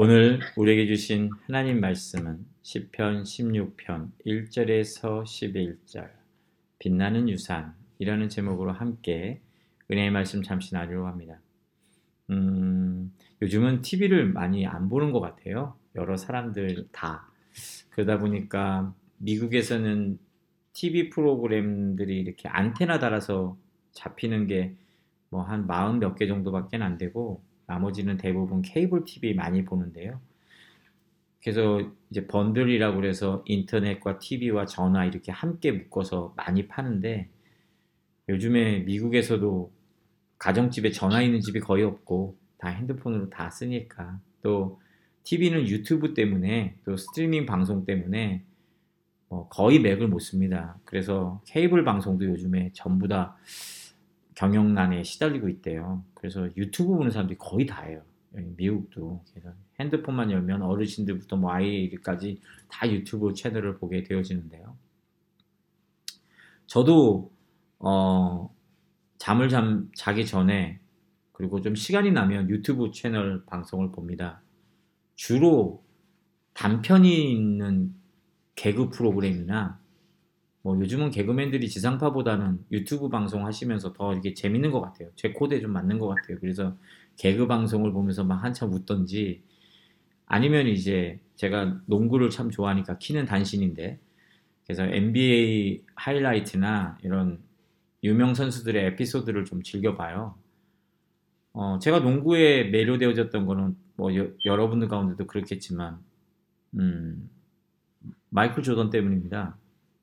오늘 우리에게 주신 하나님 말씀은 시편 16편 1절에서 11절 빛나는 유산이라는 제목으로 함께 은혜의 말씀 잠시 나누려고 합니다. 음, 요즘은 TV를 많이 안 보는 것 같아요. 여러 사람들 다. 그러다 보니까 미국에서는 TV 프로그램들이 이렇게 안테나 달아서 잡히는 게 뭐 한 마흔 몇 개 정도밖에 안 되고 나머지는 대부분 케이블 TV 많이 보는데요. 그래서 이제 번들이라고 그래서 인터넷과 TV와 전화 이렇게 함께 묶어서 많이 파는데 요즘에 미국에서도 가정집에 전화 있는 집이 거의 없고 다 핸드폰으로 다 쓰니까 또 TV는 유튜브 때문에 또 스트리밍 방송 때문에 뭐 거의 맥을 못 씁니다. 그래서 케이블 방송도 요즘에 전부 다 경영난에 시달리고 있대요. 그래서 유튜브 보는 사람들이 거의 다예요. 미국도. 그래서 핸드폰만 열면 어르신들부터 뭐 아이까지 다 유튜브 채널을 보게 되어지는데요. 저도 어, 잠을 잠, 자기 전에 그리고 좀 시간이 나면 유튜브 채널 방송을 봅니다. 주로 단편이 있는 개그 프로그램이나 뭐 요즘은 개그맨들이 지상파보다는 유튜브 방송 하시면서 더 이게 재밌는 것 같아요. 제 코드에 좀 맞는 것 같아요. 그래서 개그 방송을 보면서 막 한참 웃던지 아니면 이제 제가 농구를 참 좋아하니까 키는 단신인데 그래서 NBA 하이라이트나 이런 유명 선수들의 에피소드를 좀 즐겨봐요. 어, 제가 농구에 매료되어졌던 거는 뭐 여, 러분들 가운데도 그렇겠지만 음, 마이클 조던 때문입니다.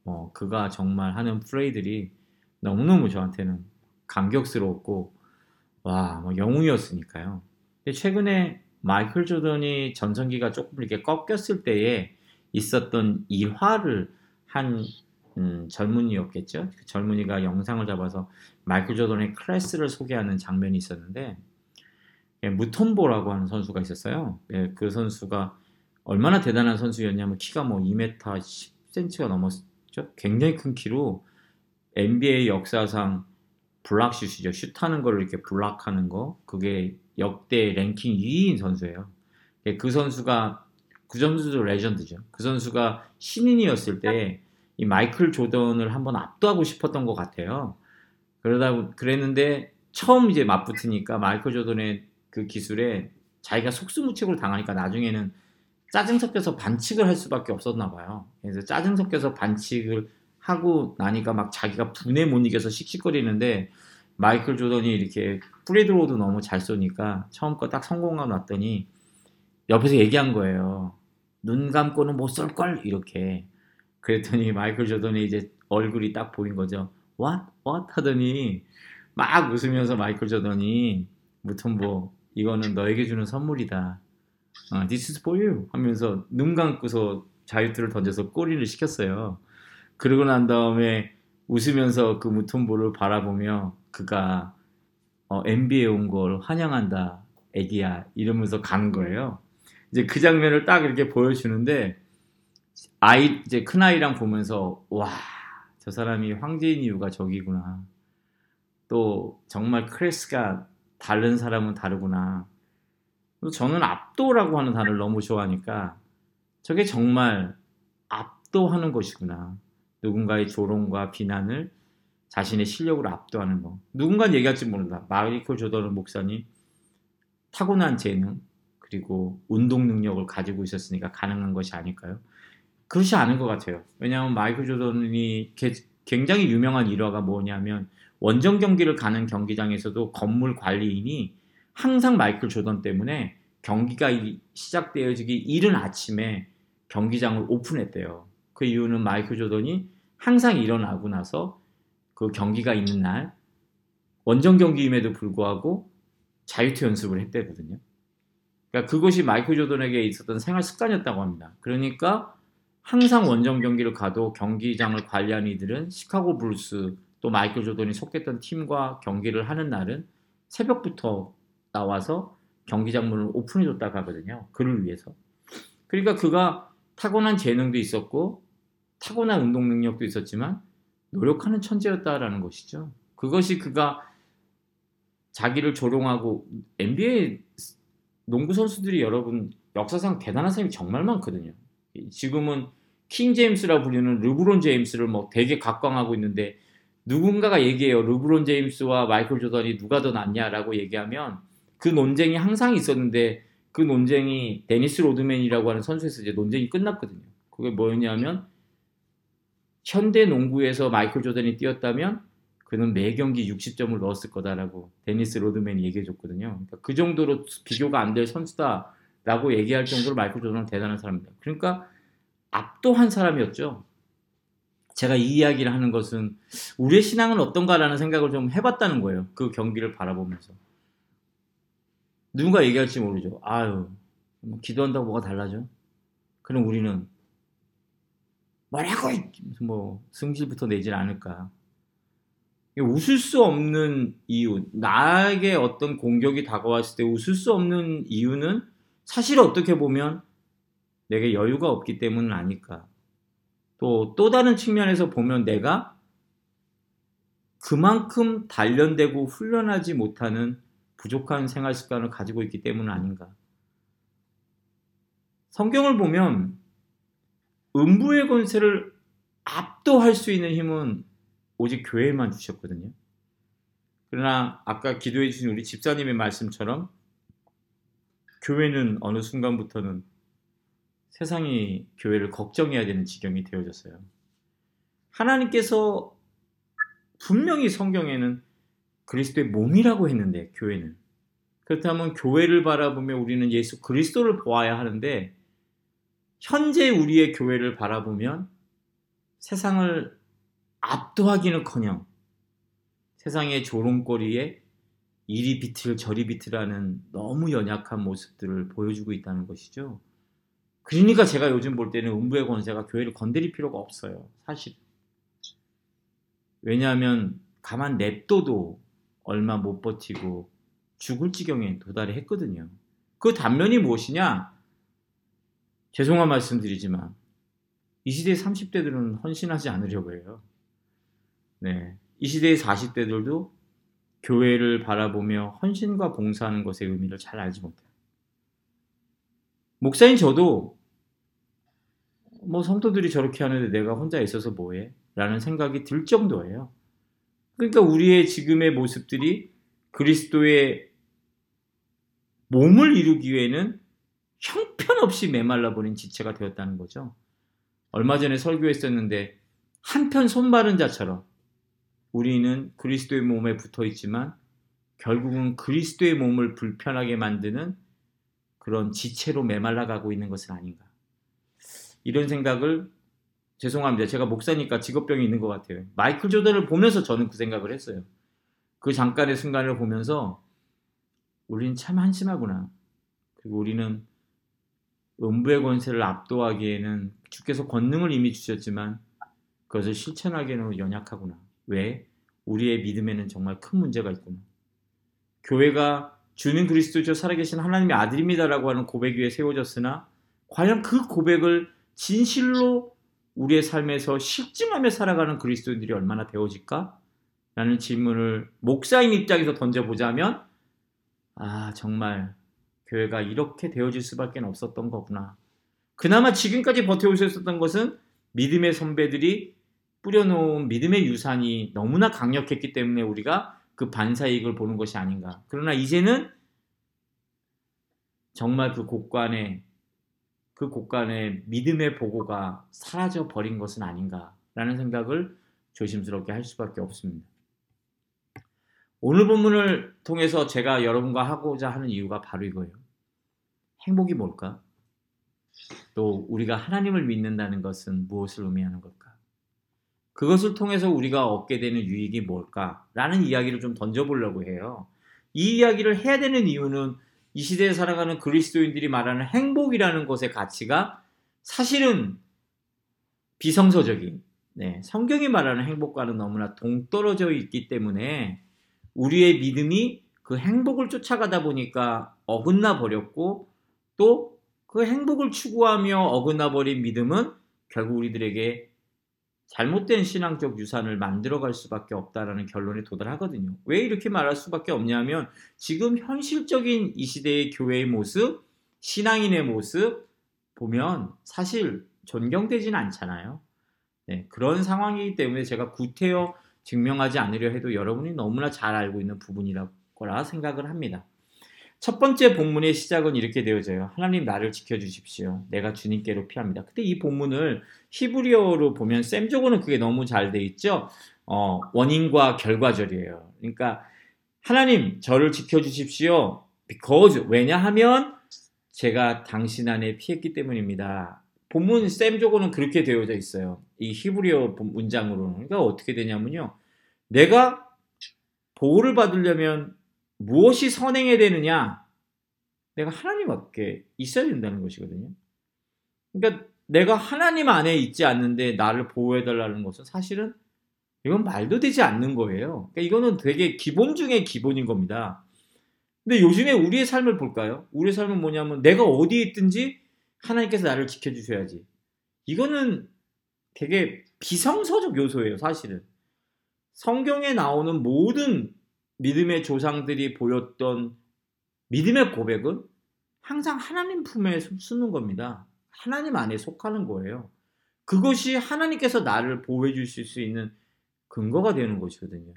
어, 그가 정말 하는 플레이들이 너무너무 저한테는 감격스러웠고 와, 뭐 영웅이었으니까요. 최근에 마이클 조던이 전성기가 조금 이렇게 꺾였을 때에 있었던 일화를 한 음, 젊은이였겠죠. 그 젊은이가 영상을 잡아서 마이클 조던의 클래스를 소개하는 장면이 있었는데 예, 무톤보라고 하는 선수가 있었어요. 예, 그 선수가 얼마나 대단한 선수였냐면 키가 뭐 2m 10cm가 넘었 죠. 굉장히 큰 키로 NBA 역사상 블락슛이죠. 슛하는 걸 이렇게 블락하는 거 그게 역대 랭킹 2위인 선수예요. 예, 그 선수가 그 선수도 레전드죠. 그 선수가 신인이었을 때 이 마이클 조던을 한번 압도하고 싶었던 것 같아요. 그러다 그랬는데 처음 이제 맞붙으니까 마이클 조던의 그 기술에 자기가 속수무책으로 당하니까 나중에는 짜증 섞여서 반칙을 할 수밖에 없었나 봐요. 그래서 짜증 섞여서 반칙을 하고 나니까 막 자기가 분에 못 이겨서 씩씩거리는데 마이클 조던이 이렇게 free throw도 너무 잘 쏘니까 처음 거 딱 성공하고 났더니 옆에서 얘기한 거예요. 눈 감고는 못 쏠 걸 이렇게. 그랬더니 마이클 조던이 이제 얼굴이 딱 보인 거죠. What? What? 하더니 막 웃으면서 마이클 조던이 무튼 뭐 이거는 너에게 주는 선물이다. 어, This is for you 하면서 눈 감고서 자유투를 던져서 꼬리를 시켰어요. 그러고 난 다음에 웃으면서 그 무톤보를 바라보며 그가 어, NBA에 온 걸 환영한다, 애기야 이러면서 가는 거예요. 이제 그 장면을 딱 이렇게 보여주는데 아이 이제 큰 아이랑 보면서 와 저 사람이 황제인 이유가 저기구나. 또 정말 크레스가 다른 사람은 다르구나. 저는 압도라고 하는 단어를 너무 좋아하니까 저게 정말 압도하는 것이구나. 누군가의 조롱과 비난을 자신의 실력으로 압도하는 거. 누군가 얘기할지 모른다. 마이클 조던 목사님 타고난 재능 그리고 운동 능력을 가지고 있었으니까 가능한 것이 아닐까요? 그렇지 않은 것 같아요. 왜냐하면 마이클 조던이 굉장히 유명한 일화가 뭐냐면 원정 경기를 가는 경기장에서도 건물 관리인이 항상 마이클 조던 때문에 경기가 시작되어지기 이른 아침에 경기장을 오픈했대요. 그 이유는 마이클 조던이 항상 일어나고 나서 그 경기가 있는 날 원정 경기임에도 불구하고 자유투 연습을 했대거든요. 그러니까 그것이 마이클 조던에게 있었던 생활 습관이었다고 합니다. 그러니까 항상 원정 경기를 가도 경기장을 관리하는 이들은 시카고 불스 또 마이클 조던이 속했던 팀과 경기를 하는 날은 새벽부터 나와서 경기장 문을 오픈해줬다고 하거든요. 그를 위해서. 그러니까 그가 타고난 재능도 있었고 타고난 운동 능력도 있었지만 노력하는 천재였다라는 것이죠. 그것이 그가 자기를 조롱하고 NBA 농구 선수들이 여러분 역사상 대단한 사람이 정말 많거든요. 지금은 킹 제임스라 불리는 르브론 제임스를 뭐 되게 각광하고 있는데 누군가가 얘기해요. 르브론 제임스와 마이클 조던이 누가 더 낫냐라고 얘기하면 그 논쟁이 항상 있었는데 그 논쟁이 데니스 로드맨이라고 하는 선수에서 이제 논쟁이 끝났거든요. 그게 뭐였냐면 현대 농구에서 마이클 조던이 뛰었다면 그는 매 경기 60점을 넣었을 거다라고 데니스 로드맨이 얘기해 줬거든요. 그러니까 그 정도로 비교가 안 될 선수다라고 얘기할 정도로 마이클 조던은 대단한 사람입니다. 그러니까 압도한 사람이었죠. 제가 이 이야기를 하는 것은 우리의 신앙은 어떤가라는 생각을 좀 해봤다는 거예요. 그 경기를 바라보면서. 누군가 얘기할지 모르죠. 아유, 뭐 기도한다고 뭐가 달라져? 그럼 우리는 뭐라고 뭐 승질부터 내질 않을까. 웃을 수 없는 이유, 나에게 어떤 공격이 다가왔을 때 웃을 수 없는 이유는 사실 어떻게 보면 내게 여유가 없기 때문은 아닐까. 또, 또 다른 측면에서 보면 내가 그만큼 단련되고 훈련하지 못하는 부족한 생활 습관을 가지고 있기 때문은 아닌가. 성경을 보면 음부의 권세를 압도할 수 있는 힘은 오직 교회만 주셨거든요. 그러나 아까 기도해 주신 우리 집사님의 말씀처럼 교회는 어느 순간부터는 세상이 교회를 걱정해야 되는 지경이 되어졌어요. 하나님께서 분명히 성경에는 그리스도의 몸이라고 했는데 교회는 그렇다면 교회를 바라보며 우리는 예수 그리스도를 보아야 하는데 현재 우리의 교회를 바라보면 세상을 압도하기는커녕 세상의 조롱거리에 이리 비틀 저리 비틀하는 너무 연약한 모습들을 보여주고 있다는 것이죠. 그러니까 제가 요즘 볼 때는 음부의 권세가 교회를 건드릴 필요가 없어요. 사실. 왜냐하면 가만 냅둬도 얼마 못 버티고 죽을 지경에 도달을 했거든요. 그 단면이 무엇이냐? 죄송한 말씀 드리지만 이 시대 30대들은 헌신하지 않으려고 해요. 네. 이 시대의 40대들도 교회를 바라보며 헌신과 봉사하는 것의 의미를 잘 알지 못해요. 목사인 저도 뭐 성도들이 저렇게 하는데 내가 혼자 있어서 뭐해? 라는 생각이 들 정도예요. 그러니까 우리의 지금의 모습들이 그리스도의 몸을 이루기 위해는 형편없이 메말라버린 지체가 되었다는 거죠. 얼마 전에 설교했었는데 한편 손마른 자처럼 우리는 그리스도의 몸에 붙어 있지만 결국은 그리스도의 몸을 불편하게 만드는 그런 지체로 메말라가고 있는 것은 아닌가. 이런 생각을 죄송합니다. 제가 목사니까 직업병이 있는 것 같아요. 마이클 조던을 보면서 저는 그 생각을 했어요. 그 잠깐의 순간을 보면서 우리는 참 한심하구나. 그리고 우리는 음부의 권세를 압도하기에는 주께서 권능을 이미 주셨지만 그것을 실천하기에는 연약하구나. 왜? 우리의 믿음에는 정말 큰 문제가 있구나. 교회가 주는 그리스도죠 살아계신 하나님의 아들입니다라고 하는 고백 위에 세워졌으나 과연 그 고백을 진실로 우리의 삶에서 실증하며 살아가는 그리스도인들이 얼마나 되어질까? 라는 질문을 목사인 입장에서 던져보자면, 아, 정말 교회가 이렇게 되어질 수밖에 없었던 거구나. 그나마 지금까지 있었던 것은 믿음의 선배들이 뿌려놓은 믿음의 유산이 너무나 강력했기 때문에 우리가 그 반사이익을 보는 것이 아닌가. 그러나 이제는 정말 그 곳간에 그 곳간에 믿음의 보고가 사라져 버린 것은 아닌가라는 생각을 조심스럽게 할 수밖에 없습니다. 오늘 본문을 통해서 제가 여러분과 하고자 하는 이유가 바로 이거예요. 행복이 뭘까? 또 우리가 하나님을 믿는다는 것은 무엇을 의미하는 걸까? 그것을 통해서 우리가 얻게 되는 유익이 뭘까? 라는 이야기를 좀 던져보려고 해요. 이 이야기를 해야 되는 이유는 이 시대에 살아가는 그리스도인들이 말하는 행복이라는 것의 가치가 사실은 비성서적인 네, 성경이 말하는 행복과는 너무나 동떨어져 있기 때문에 우리의 믿음이 그 행복을 쫓아가다 보니까 어긋나 버렸고 또 그 행복을 추구하며 어긋나 버린 믿음은 결국 우리들에게 잘못된 신앙적 유산을 만들어갈 수밖에 없다라는 결론에 도달하거든요. 왜 이렇게 말할 수밖에 없냐면 지금 현실적인 이 시대의 교회의 모습, 신앙인의 모습 보면 사실 존경되지는 않잖아요. 네, 그런 상황이기 때문에 제가 구태여 증명하지 않으려 해도 여러분이 너무나 잘 알고 있는 부분이라고 생각을 합니다. 첫 번째 본문의 시작은 이렇게 되어져요. 하나님 나를 지켜주십시오. 내가 주님께로 피합니다. 근데 이 본문을 히브리어로 보면 샘조고는 그게 너무 잘 돼 있죠. 어, 원인과 결과절이에요. 그러니까 하나님 저를 지켜주십시오. because 왜냐하면 제가 당신 안에 피했기 때문입니다. 본문 샘조고는 그렇게 되어져 있어요. 이 히브리어 문장으로는. 그러니까 어떻게 되냐면요. 내가 보호를 받으려면 무엇이 선행해야 되느냐? 내가 하나님 앞에 있어야 된다는 것이거든요. 그러니까 내가 하나님 안에 있지 않는데 나를 보호해달라는 것은 사실은 이건 말도 되지 않는 거예요. 그러니까 이거는 되게 기본 중에 기본인 겁니다. 근데 요즘에 우리의 삶을 볼까요? 우리의 삶은 뭐냐면 내가 어디에 있든지 하나님께서 나를 지켜주셔야지. 이거는 되게 비성서적 요소예요, 사실은. 성경에 나오는 모든 믿음의 조상들이 보였던 믿음의 고백은 항상 하나님 품에 쓰는 겁니다. 하나님 안에 속하는 거예요. 그것이 하나님께서 나를 보호해 주실 수 있는 근거가 되는 것이거든요.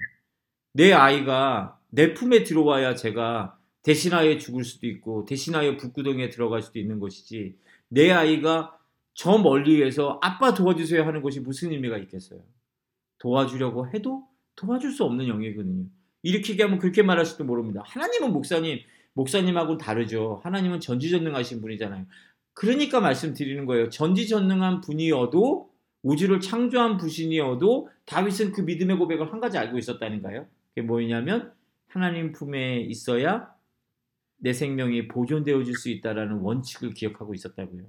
내 아이가 내 품에 들어와야 제가 대신하여 죽을 수도 있고 대신하여 북구덩이에 들어갈 수도 있는 것이지 내 아이가 저 멀리에서 아빠 도와주세요 하는 것이 무슨 의미가 있겠어요? 도와주려고 해도 도와줄 수 없는 영역이거든요. 이렇게 얘기하면 그렇게 말하실지도 모릅니다. 하나님은 목사님, 목사님하고는 다르죠. 하나님은 전지전능하신 분이잖아요. 그러니까 말씀드리는 거예요. 전지전능한 분이어도 우주를 창조한 부신이어도 다윗은 그 믿음의 고백을 한 가지 알고 있었다는가요? 그게 뭐냐면 하나님 품에 있어야 내 생명이 보존되어질 수 있다라는 원칙을 기억하고 있었다고요.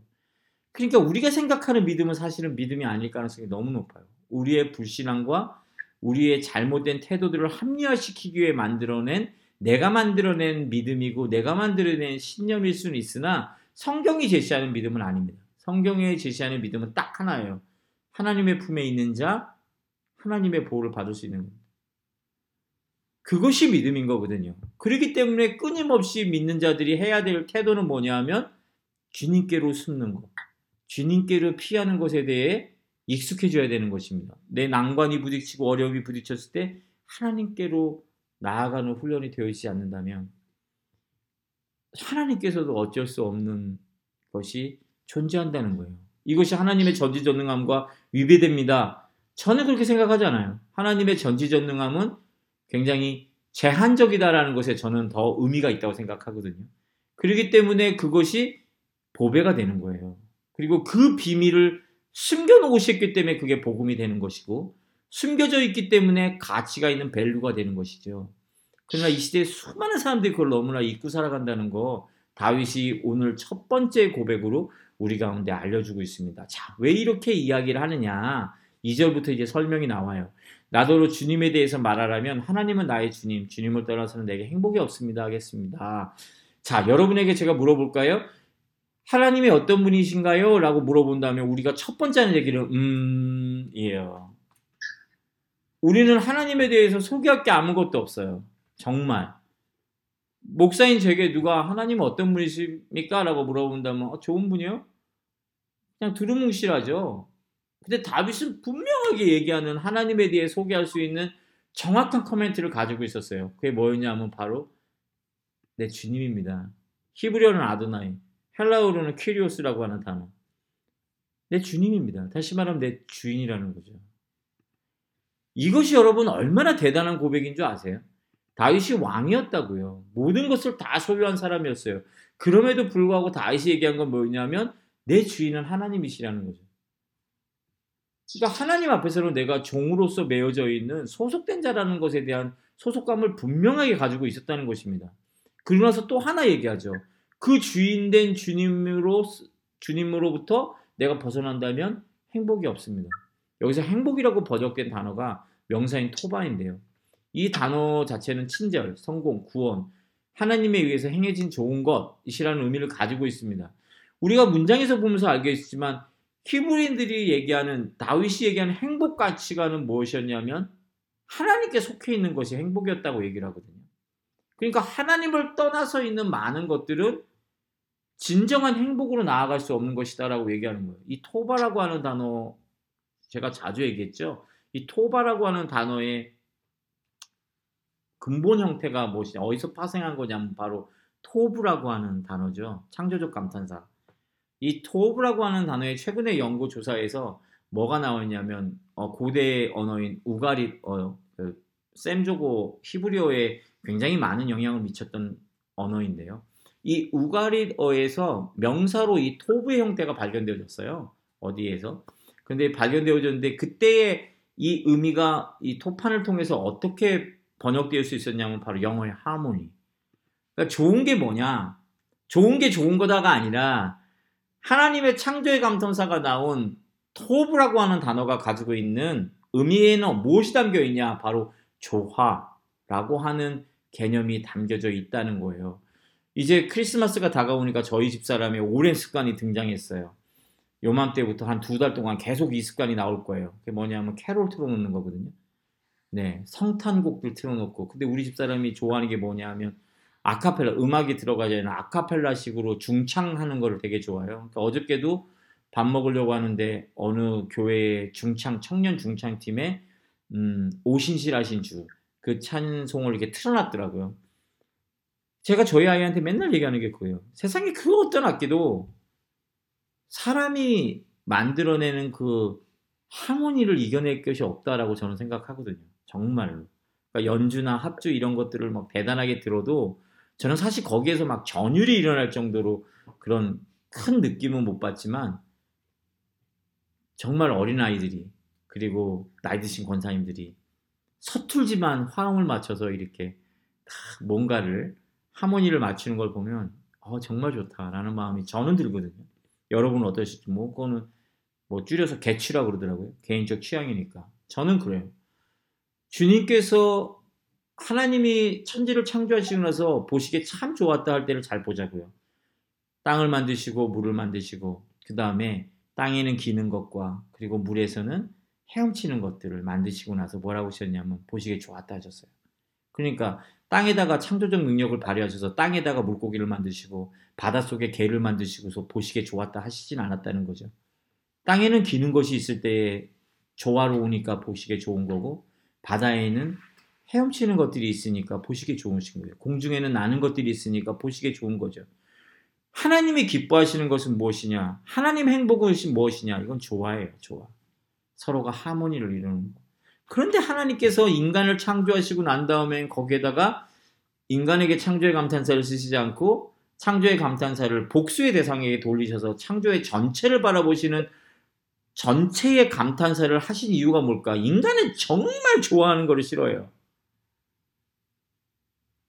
그러니까 우리가 생각하는 믿음은 사실은 믿음이 아닐 가능성이 너무 높아요. 우리의 불신앙과 우리의 잘못된 태도들을 합리화시키기 위해 만들어낸 내가 만들어낸 믿음이고 내가 만들어낸 신념일 수는 있으나 성경이 제시하는 믿음은 아닙니다. 성경에 제시하는 믿음은 딱 하나예요. 하나님의 품에 있는 자, 하나님의 보호를 받을 수 있는 겁니다. 그것이 믿음인 거거든요. 그렇기 때문에 끊임없이 믿는 자들이 해야 될 태도는 뭐냐 하면 주님께로 숨는 것, 주님께로 피하는 것에 대해 익숙해져야 되는 것입니다. 내 난관이 부딪히고 어려움이 부딪혔을 때 하나님께로 나아가는 훈련이 되어 있지 않는다면 하나님께서도 어쩔 수 없는 것이 존재한다는 거예요. 이것이 하나님의 전지전능함과 위배됩니다. 저는 그렇게 생각하지 않아요. 하나님의 전지전능함은 굉장히 제한적이다라는 것에 저는 더 의미가 있다고 생각하거든요. 그렇기 때문에 그것이 보배가 되는 거예요. 그리고 그 비밀을 숨겨놓고 싶기 때문에 그게 복음이 되는 것이고 숨겨져 있기 때문에 가치가 있는 value가 되는 것이죠. 그러나 이 시대에 수많은 사람들이 그걸 너무나 잊고 살아간다는 거 다윗이 오늘 첫 번째 고백으로 우리 가운데 알려주고 있습니다. 자, 왜 이렇게 이야기를 하느냐? 2절부터 이제 설명이 나와요. 나더러 주님에 대해서 말하라면 하나님은 나의 주님, 주님을 떠나서는 내게 행복이 없습니다 하겠습니다. 자, 여러분에게 제가 물어볼까요? 하나님이 어떤 분이신가요? 라고 물어본다면 우리가 첫 번째 하는 얘기는 음, 이에요. 우리는 하나님에 대해서 소개할 게 아무것도 없어요. 정말. 목사인 제게 누가 하나님은 어떤 분이십니까? 라고 물어본다면 어, 좋은 분이요? 그냥 두루뭉실하죠. 근데 다윗은 분명하게 얘기하는 하나님에 대해 소개할 수 있는 정확한 커멘트를 가지고 있었어요. 그게 뭐였냐면 바로 내 주님입니다. 히브리어는 아도나이, 헬라어로는 퀴리오스라고 하는 단어. 내 주님입니다. 다시 말하면 내 주인이라는 거죠. 이것이 여러분 얼마나 대단한 고백인 줄 아세요? 다윗이 왕이었다고요. 모든 것을 다 소유한 사람이었어요. 그럼에도 불구하고 다윗이 얘기한 건 뭐였냐면 내 주인은 하나님이시라는 거죠. 그러니까 하나님 앞에서는 내가 종으로서 매어져 있는 소속된 자라는 것에 대한 소속감을 분명하게 가지고 있었다는 것입니다. 그러고 나서 또 하나 얘기하죠. 그 주인 된 주님으로 주님으로부터 내가 벗어난다면 행복이 없습니다. 여기서 행복이라고 번역된 단어가 명사인 토바인데요. 이 단어 자체는 친절, 성공, 구원, 하나님에 의해서 행해진 좋은 것이라는 의미를 가지고 있습니다. 우리가 문장에서 보면서 알겠지만 히브리인들이 얘기하는 다윗이 얘기하는 행복 가치관은 무엇이었냐면 하나님께 속해 있는 것이 행복이었다고 얘기를 하거든요. 그러니까 하나님을 떠나서 있는 많은 것들은 진정한 행복으로 나아갈 수 없는 것이다라고 얘기하는 거예요. 이 토바라고 하는 단어 제가 자주 얘기했죠. 이 토바라고 하는 단어의 근본 형태가 무엇이냐, 어디서 파생한 거냐면 바로 토브라고 하는 단어죠. 창조적 감탄사. 이 토브라고 하는 단어의 최근의 연구 조사에서 뭐가 나왔냐면 어, 고대 언어인 우가리 어, 그 셈조고 히브리어에 굉장히 많은 영향을 미쳤던 언어인데요. 이 우가리어에서 명사로 이 토브의 형태가 발견되어졌어요. 어디에서? 근데 발견되어졌는데 그때의 이 의미가 이 토판을 통해서 어떻게 번역될 수 있었냐면 바로 영어의 하모니. 그러니까 좋은 게 뭐냐? 좋은 게 좋은 거다가 아니라 하나님의 창조의 감탄사가 나온 토브라고 하는 단어가 가지고 있는 의미에는 무엇이 담겨 있냐? 바로 조화라고 하는 개념이 담겨져 있다는 거예요. 이제 크리스마스가 다가오니까 저희 집사람의 오랜 습관이 등장했어요. 요맘때부터 한 두 달 동안 계속 이 습관이 나올 거예요. 그게 뭐냐면 캐롤 틀어놓는 거거든요. 네, 성탄곡들 틀어놓고. 근데 우리 집사람이 좋아하는 게 뭐냐 하면 아카펠라, 음악이 들어가지 않은 아카펠라식으로 중창하는 거를 되게 좋아해요. 그러니까 어저께도 밥 먹으려고 하는데 어느 교회의 중창, 청년 중창 팀에 음, 오신실하신 주, 그 찬송을 이렇게 틀어놨더라고요. 제가 저희 아이한테 맨날 얘기하는 게 그거예요. 세상에 그 어떤 악기도 사람이 만들어내는 그 하모니를 이겨낼 것이 없다라고 저는 생각하거든요. 정말로. 그러니까 연주나 합주 이런 것들을 막 대단하게 들어도 저는 사실 거기에서 막 전율이 일어날 정도로 그런 큰 느낌은 못 받지만 정말 어린 아이들이 그리고 나이 드신 권사님들이 서툴지만 화음을 맞춰서 이렇게 뭔가를 하모니를 맞추는 걸 보면 어, 정말 좋다라는 마음이 저는 들거든요. 여러분은 어떠실지 뭐 그거는 뭐 줄여서 개취라고 그러더라고요. 개인적 취향이니까. 저는 그래요. 주님께서 하나님이 천지를 창조하시고 나서 보시기에 참 좋았다 할 때를 잘 보자고요. 땅을 만드시고 물을 만드시고 그 다음에 땅에는 기는 것과 그리고 물에서는 헤엄치는 것들을 만드시고 나서 뭐라고 하셨냐면 보시기에 좋았다 하셨어요. 그러니까 땅에다가 창조적 능력을 발휘하셔서 땅에다가 물고기를 만드시고 바닷속에 개를 만드시고서 보시기에 좋았다 하시진 않았다는 거죠. 땅에는 기는 것이 있을 때 조화로우니까 보시기에 좋은 거고 바다에는 헤엄치는 것들이 있으니까 보시기에 좋으신 거예요. 공중에는 나는 것들이 있으니까 보시기에 좋은 거죠. 하나님이 기뻐하시는 것은 무엇이냐? 하나님 행복은 무엇이냐? 이건 좋아예요, 좋아. 서로가 하모니를 이루는 거. 그런데 하나님께서 인간을 창조하시고 난 다음엔 거기에다가 인간에게 창조의 감탄사를 쓰시지 않고 창조의 감탄사를 복수의 대상에게 돌리셔서 창조의 전체를 바라보시는 전체의 감탄사를 하신 이유가 뭘까? 인간은 정말 좋아하는 것을 싫어해요.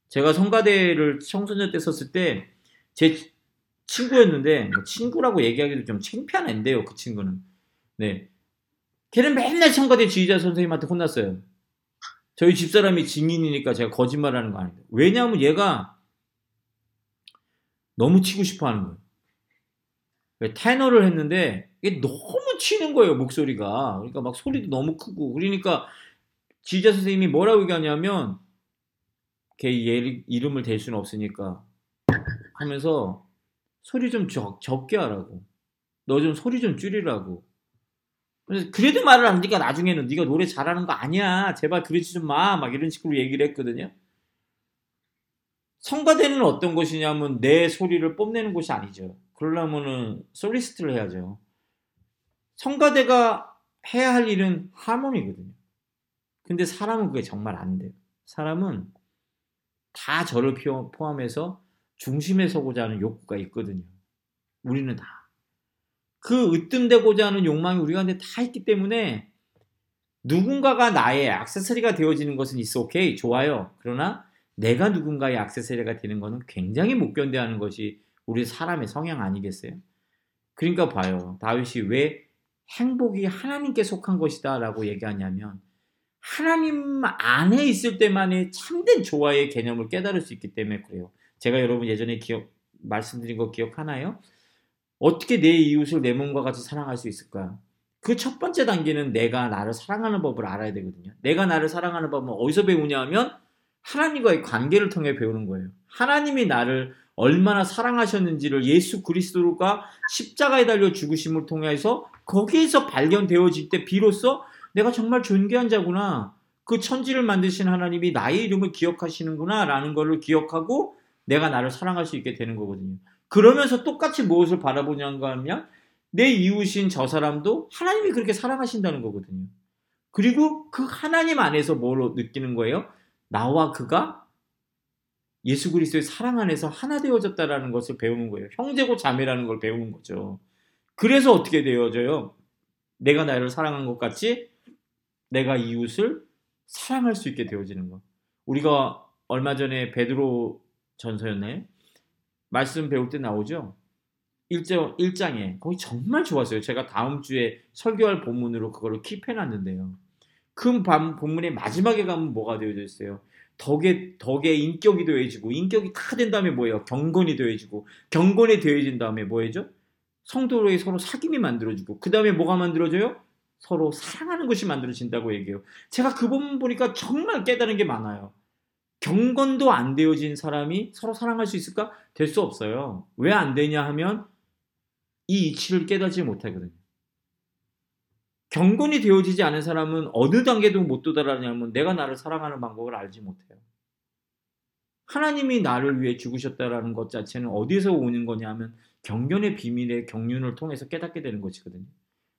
제가 성가대를 청소년 때 썼을 때 제 친구였는데 뭐 친구라고 얘기하기도 좀 창피한 앤데요. 그 친구는. 네. 걔는 맨날 성가대 지휘자 선생님한테 혼났어요. 저희 집사람이 증인이니까 제가 거짓말하는 거 아닌데. 왜냐하면 얘가 너무 치고 싶어 하는 거예요. 테너를 했는데 이게 너무 치는 거예요, 목소리가. 그러니까 막 소리도 너무 크고. 그러니까 지휘자 선생님이 뭐라고 얘기하냐면 걔 이름을 댈 수는 없으니까 하면서 소리 좀 적, 적게 하라고. 너 좀 소리 좀 줄이라고. 그래도 말을 안 하니까 나중에는 네가 노래 잘하는 거 아니야. 제발 그러지 좀 마. 막 이런 식으로 얘기를 했거든요. 성가대는 어떤 곳이냐면 내 소리를 뽐내는 곳이 아니죠. 그러려면은 솔리스트를 해야죠. 성가대가 해야 할 일은 하모니거든요. 근데 사람은 그게 정말 안 돼요. 사람은 다 저를 포함해서 중심에 서고자 하는 욕구가 있거든요. 우리는 다. 그 으뜸되고자 하는 욕망이 우리가한테 다 있기 때문에 누군가가 나의 액세서리가 되어지는 것은 있어 오케이 좋아요. 그러나 내가 누군가의 액세서리가 되는 것은 굉장히 못 견뎌하는 것이 우리 사람의 성향 아니겠어요? 그러니까 봐요. 다윗이 왜 행복이 하나님께 속한 것이다라고 얘기하냐면 하나님 안에 있을 때만의 참된 조화의 개념을 깨달을 수 있기 때문에 그래요. 제가 여러분 예전에 기억 말씀드린 거 기억하나요? 어떻게 내 이웃을 내 몸과 같이 사랑할 수 있을까? 그 첫 번째 단계는 내가 나를 사랑하는 법을 알아야 되거든요. 내가 나를 사랑하는 법은 어디서 배우냐 하면 하나님과의 관계를 통해 배우는 거예요. 하나님이 나를 얼마나 사랑하셨는지를 예수 그리스도가 십자가에 달려 죽으심을 통해서 거기에서 발견되어질 때 비로소 내가 정말 존귀한 자구나. 그 천지를 만드신 하나님이 나의 이름을 기억하시는구나 라는 것을 기억하고 내가 나를 사랑할 수 있게 되는 거거든요. 그러면서 똑같이 무엇을 바라보냐가 하면 내 이웃인 저 사람도 하나님이 그렇게 사랑하신다는 거거든요. 그리고 그 하나님 안에서 뭘 느끼는 거예요? 나와 그가 예수 그리스도의 사랑 안에서 하나 되어졌다라는 것을 배우는 거예요. 형제고 자매라는 걸 배우는 거죠. 그래서 어떻게 되어져요? 내가 나를 사랑한 것 같이 내가 이웃을 사랑할 수 있게 되어지는 거. 우리가 얼마 전에 베드로 전서였나요? 말씀 배울 때 나오죠? 1장, 1장에 거기 정말 좋았어요. 제가 다음 주에 설교할 본문으로 그거를 킵해놨는데요. 큰 본문의 마지막에 가면 뭐가 되어져 있어요? 덕에, 덕에 인격이 되어지고, 인격이 다 된 다음에 뭐예요? 경건이 되어지고, 경건이 되어진 다음에 뭐예요? 성도로의 서로 사귐이 만들어지고, 그 다음에 뭐가 만들어져요? 서로 사랑하는 것이 만들어진다고 얘기해요. 제가 그 부분 보니까 정말 깨달은 게 많아요. 경건도 안 되어진 사람이 서로 사랑할 수 있을까? 될 수 없어요. 왜 안 되냐 하면 이 이치를 깨닫지 못하거든요. 경건이 되어지지 않은 사람은 어느 단계도 못 도달하냐면 내가 나를 사랑하는 방법을 알지 못해요. 하나님이 나를 위해 죽으셨다라는 것 자체는 어디서 오는 거냐 하면 경건의 비밀의 경륜을 통해서 깨닫게 되는 것이거든요.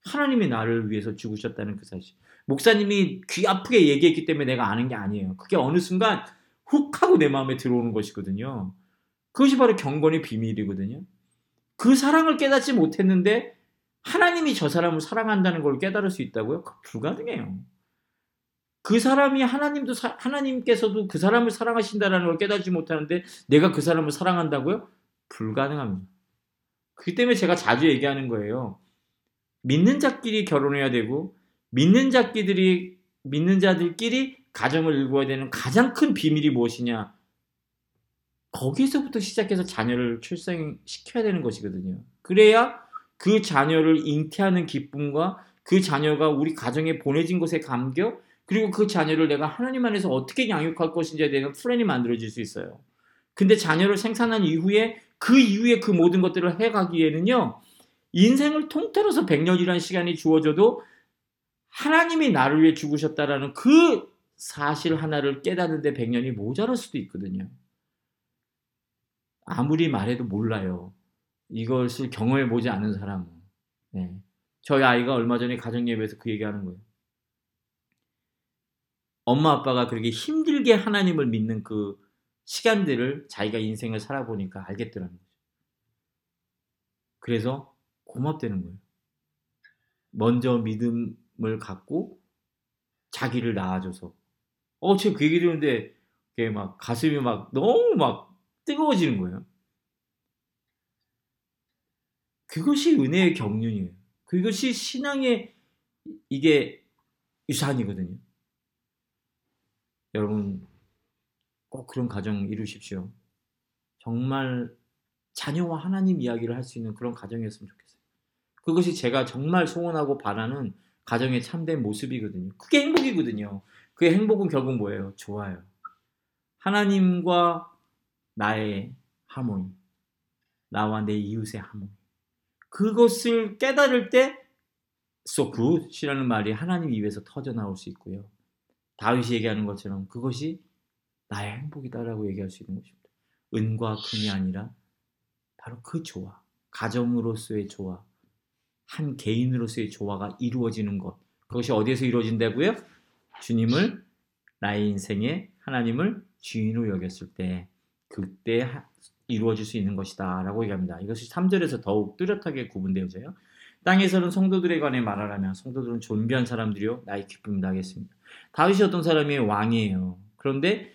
하나님이 나를 위해서 죽으셨다는 그 사실. 목사님이 귀 아프게 얘기했기 때문에 내가 아는 게 아니에요. 그게 어느 순간 훅 하고 내 마음에 들어오는 것이거든요. 그것이 바로 경건의 비밀이거든요. 그 사랑을 깨닫지 못했는데 하나님이 저 사람을 사랑한다는 걸 깨달을 수 있다고요? 불가능해요. 그 사람이 하나님도 사, 하나님께서도 그 사람을 사랑하신다는 걸 깨닫지 못하는데 내가 그 사람을 사랑한다고요? 불가능합니다. 그렇기 때문에 제가 자주 얘기하는 거예요. 믿는 자끼리 결혼해야 되고 믿는 자끼들이 믿는 자들끼리 가정을 일구어야 되는 가장 큰 비밀이 무엇이냐? 거기서부터 시작해서 자녀를 출생시켜야 되는 것이거든요. 그래야 그 자녀를 잉태하는 기쁨과 그 자녀가 우리 가정에 보내진 것에 감격, 그리고 그 자녀를 내가 하나님 안에서 어떻게 양육할 것인지에 대한 플랜이 만들어질 수 있어요. 근데 자녀를 생산한 이후에 그 이후에 그 모든 것들을 해가기에는요, 인생을 통틀어서 100년이라는 시간이 주어져도 하나님이 나를 위해 죽으셨다라는 그 사실 하나를 깨닫는데 100년이 모자랄 수도 있거든요. 아무리 말해도 몰라요. 이것을 경험해 보지 않은 사람은. 네. 저희 아이가 얼마 전에 가정예배에서 그 얘기하는 거예요. 엄마 아빠가 그렇게 힘들게 하나님을 믿는 그 시간들을 자기가 인생을 살아보니까 알겠더라는 거죠. 그래서 고맙다는 거예요. 먼저 믿음을 갖고 자기를 낳아줘서. 어, 제가 그 얘기 들었는데, 막 가슴이 막 너무 막 뜨거워지는 거예요. 그것이 은혜의 경륜이에요. 그것이 신앙의 이게 유산이거든요. 여러분 꼭 그런 가정 이루십시오. 정말 자녀와 하나님 이야기를 할 수 있는 그런 가정이었으면 좋겠어요. 그것이 제가 정말 소원하고 바라는 가정의 참된 모습이거든요. 그게 행복이거든요. 그 행복은 결국 뭐예요? 좋아요. 하나님과 나의 하모니, 나와 내 이웃의 하모니. 그것을 깨달을 때 so good이라는 말이 하나님 입에서 터져 나올 수 있고요. 다윗이 얘기하는 것처럼 그것이 나의 행복이다라고 얘기할 수 있는 것입니다. 은과 금이 아니라 바로 그 조화, 가정으로서의 조화, 한 개인으로서의 조화가 이루어지는 것. 그것이 어디에서 이루어진다고요? 주님을 나의 인생에 하나님을 주인으로 여겼을 때 그때 이루어질 수 있는 것이다 라고 얘기합니다. 이것이 3절에서 더욱 뚜렷하게 구분되어져요. 땅에서는 성도들에 관해 말하라면 성도들은 존귀한 사람들이요 나의 기쁨이다 하겠습니다. 다윗이 어떤 사람이 왕이에요. 그런데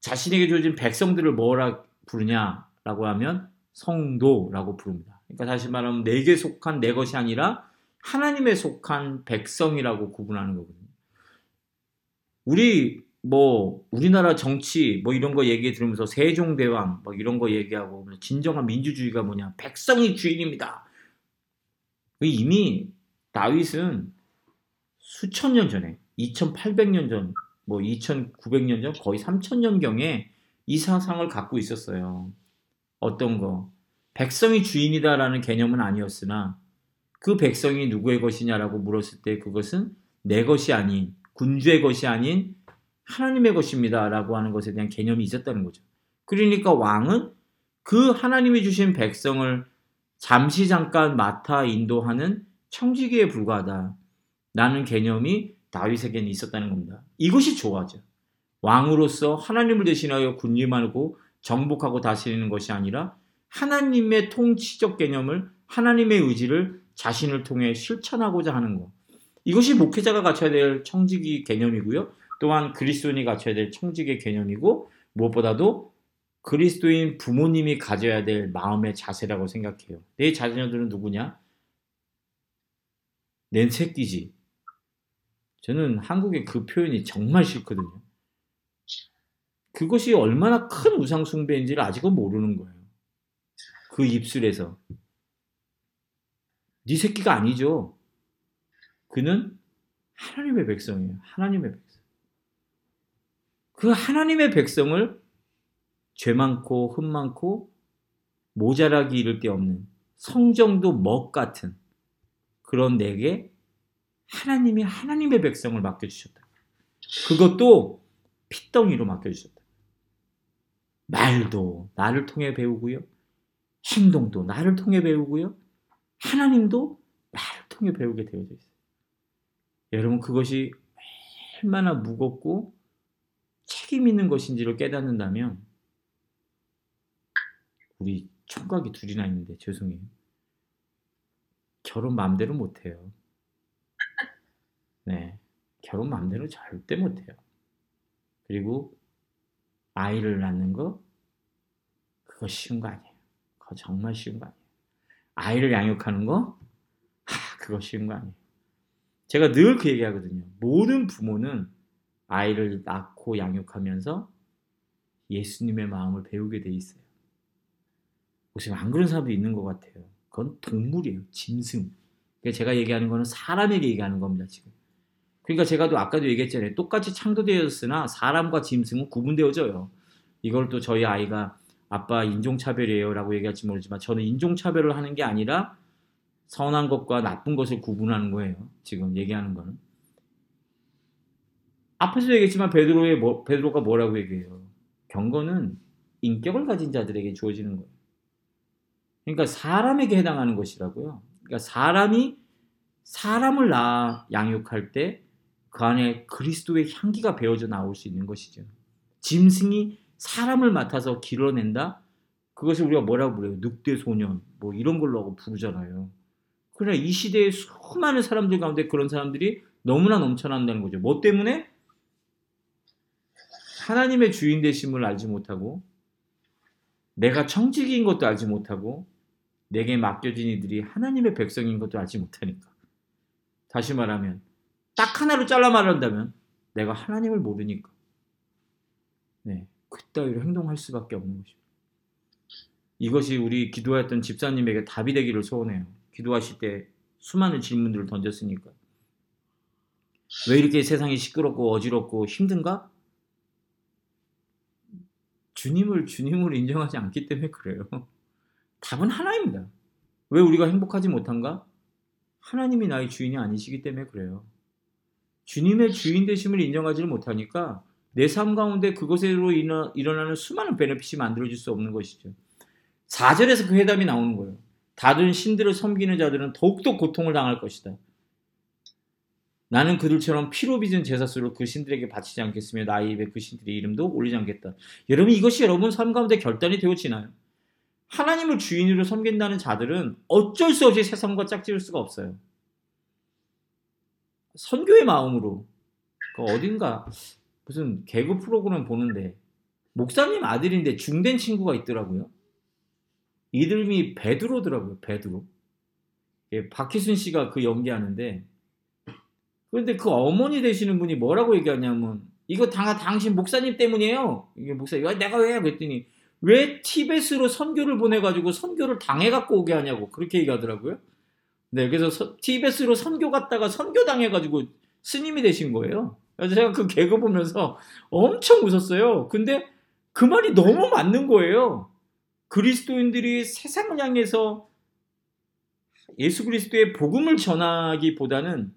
자신에게 주어진 백성들을 뭐라 부르냐라고 하면 성도라고 부릅니다. 그러니까 다시 말하면 내게 속한 내 것이 아니라 하나님에 속한 백성이라고 구분하는 거거든요. 우리 뭐 우리나라 정치 뭐 이런 거 얘기 들으면서 세종대왕 뭐 이런 거 얘기하고 진정한 민주주의가 뭐냐 백성이 주인입니다. 이미 다윗은 수천 년 전에 2800년 전, 뭐 2900년 전, 거의 3000년 경에 이 사상을 갖고 있었어요. 어떤 거 백성이 주인이다라는 개념은 아니었으나 그 백성이 누구의 것이냐라고 물었을 때 그것은 내 것이 아닌 군주의 것이 아닌 하나님의 것입니다 라고 하는 것에 대한 개념이 있었다는 거죠. 그러니까 왕은 그 하나님이 주신 백성을 잠시 잠깐 맡아 인도하는 청지기에 불과하다. 라는 개념이 다윗에게는 있었다는 겁니다. 이것이 좋아져. 왕으로서 하나님을 대신하여 군림하고 정복하고 다스리는 것이 아니라 하나님의 통치적 개념을 하나님의 의지를 자신을 통해 실천하고자 하는 것. 이것이 목회자가 갖춰야 될 청지기 개념이고요. 또한 그리스도인이 갖춰야 될 청지기 개념이고 무엇보다도 그리스도인 부모님이 가져야 될 마음의 자세라고 생각해요. 내 자녀들은 누구냐? 내 새끼지. 저는 한국의 그 표현이 정말 싫거든요. 그것이 얼마나 큰 우상숭배인지를 아직은 모르는 거예요. 그 입술에서. 네 새끼가 아니죠. 그는 하나님의 백성이에요. 하나님의 백성. 그 하나님의 백성을 죄 많고 흠 많고 모자라기 이를 데 없는 성정도 먹 같은 그런 내게 하나님이 하나님의 백성을 맡겨주셨다. 그것도 핏덩이로 맡겨주셨다. 말도 나를 통해 배우고요. 행동도 나를 통해 배우고요. 하나님도 나를 통해 배우게 되어져 있어요. 여러분 그것이 얼마나 무겁고 책임 있는 것인지를 깨닫는다면 우리 총각이 둘이나 있는데 죄송해요. 결혼 마음대로 못해요. 네. 결혼 마음대로 절대 못해요. 그리고 아이를 낳는 거 그거 쉬운 거 아니에요. 그거 정말 쉬운 거 아니에요. 아이를 양육하는 거 하, 그거 쉬운 거 아니에요. 제가 늘 그 얘기하거든요. 모든 부모는 아이를 낳고 양육하면서 예수님의 마음을 배우게 돼 있어요. 혹시 안 그런 사람도 있는 것 같아요. 그건 동물이에요. 짐승. 그러니까 제가 얘기하는 거는 사람에게 얘기하는 겁니다, 지금. 그러니까 제가 또 아까도 얘기했잖아요. 똑같이 창조되었으나 사람과 짐승은 구분되어져요. 이걸 또 저희 아이가 아빠 인종차별이에요 라고 얘기할지 모르지만 저는 인종차별을 하는 게 아니라 선한 것과 나쁜 것을 구분하는 거예요. 지금 얘기하는 거는. 앞에서 얘기했지만 베드로의 뭐, 베드로가 뭐라고 얘기해요? 경건은 인격을 가진 자들에게 주어지는 거예요. 그러니까 사람에게 해당하는 것이라고요. 그러니까 사람이 사람을 낳아 양육할 때 그 안에 그리스도의 향기가 배어져 나올 수 있는 것이죠. 짐승이 사람을 맡아서 길어낸다? 그것을 우리가 뭐라고 부르요 늑대 소년 뭐 이런 걸로 하고 부르잖아요. 그러나 이 시대에 수많은 사람들 가운데 그런 사람들이 너무나 넘쳐난다는 거죠. 뭐 때문에? 하나님의 주인 되심을 알지 못하고 내가 청지기인 것도 알지 못하고 내게 맡겨진 이들이 하나님의 백성인 것도 알지 못하니까. 다시 말하면 딱 하나로 잘라 말한다면 내가 하나님을 모르니까. 네, 그따위로 행동할 수밖에 없는 것입니다. 이것이 우리 기도했던 집사님에게 답이 되기를 소원해요. 기도하실 때 수많은 질문들을 던졌으니까. 왜 이렇게 세상이 시끄럽고 어지럽고 힘든가? 주님을 주님으로 인정하지 않기 때문에 그래요. 답은 하나입니다. 왜 우리가 행복하지 못한가? 하나님이 나의 주인이 아니시기 때문에 그래요. 주님의 주인 되심을 인정하지를 못하니까 내 삶 가운데 그것으로 일어나는 수많은 베네핏이 만들어질 수 없는 것이죠. 4절에서 그 회담이 나오는 거예요. 다른 신들을 섬기는 자들은 더욱더 고통을 당할 것이다. 나는 그들처럼 피로 빚은 제사수를 그 신들에게 바치지 않겠으며 나의 입에 그 신들의 이름도 올리지 않겠다. 여러분 이것이 여러분 삶 가운데 결단이 되어지나요? 하나님을 주인으로 섬긴다는 자들은 어쩔 수 없이 세상과 짝지을 수가 없어요. 선교의 마음으로 그 어딘가 무슨 개그 프로그램 보는데 목사님 아들인데 중된 친구가 있더라고요. 이름이 베드로더라고요. 베드로. 예, 박희순 씨가 그 연기하는데 그런데 그 어머니 되시는 분이 뭐라고 얘기하냐면 이거 다 당신 목사님 때문이에요. 이게 목사님 내가 왜 그랬더니 왜 티벳으로 선교를 보내가지고 선교를 당해 갖고 오게 하냐고 그렇게 얘기하더라고요. 네, 그래서 서, 티벳으로 선교 갔다가 선교 당해가지고 스님이 되신 거예요. 그래서 제가 그 개그 보면서 엄청 웃었어요. 근데 그 말이 너무 맞는 거예요. 그리스도인들이 세상을 향해서 예수 그리스도의 복음을 전하기보다는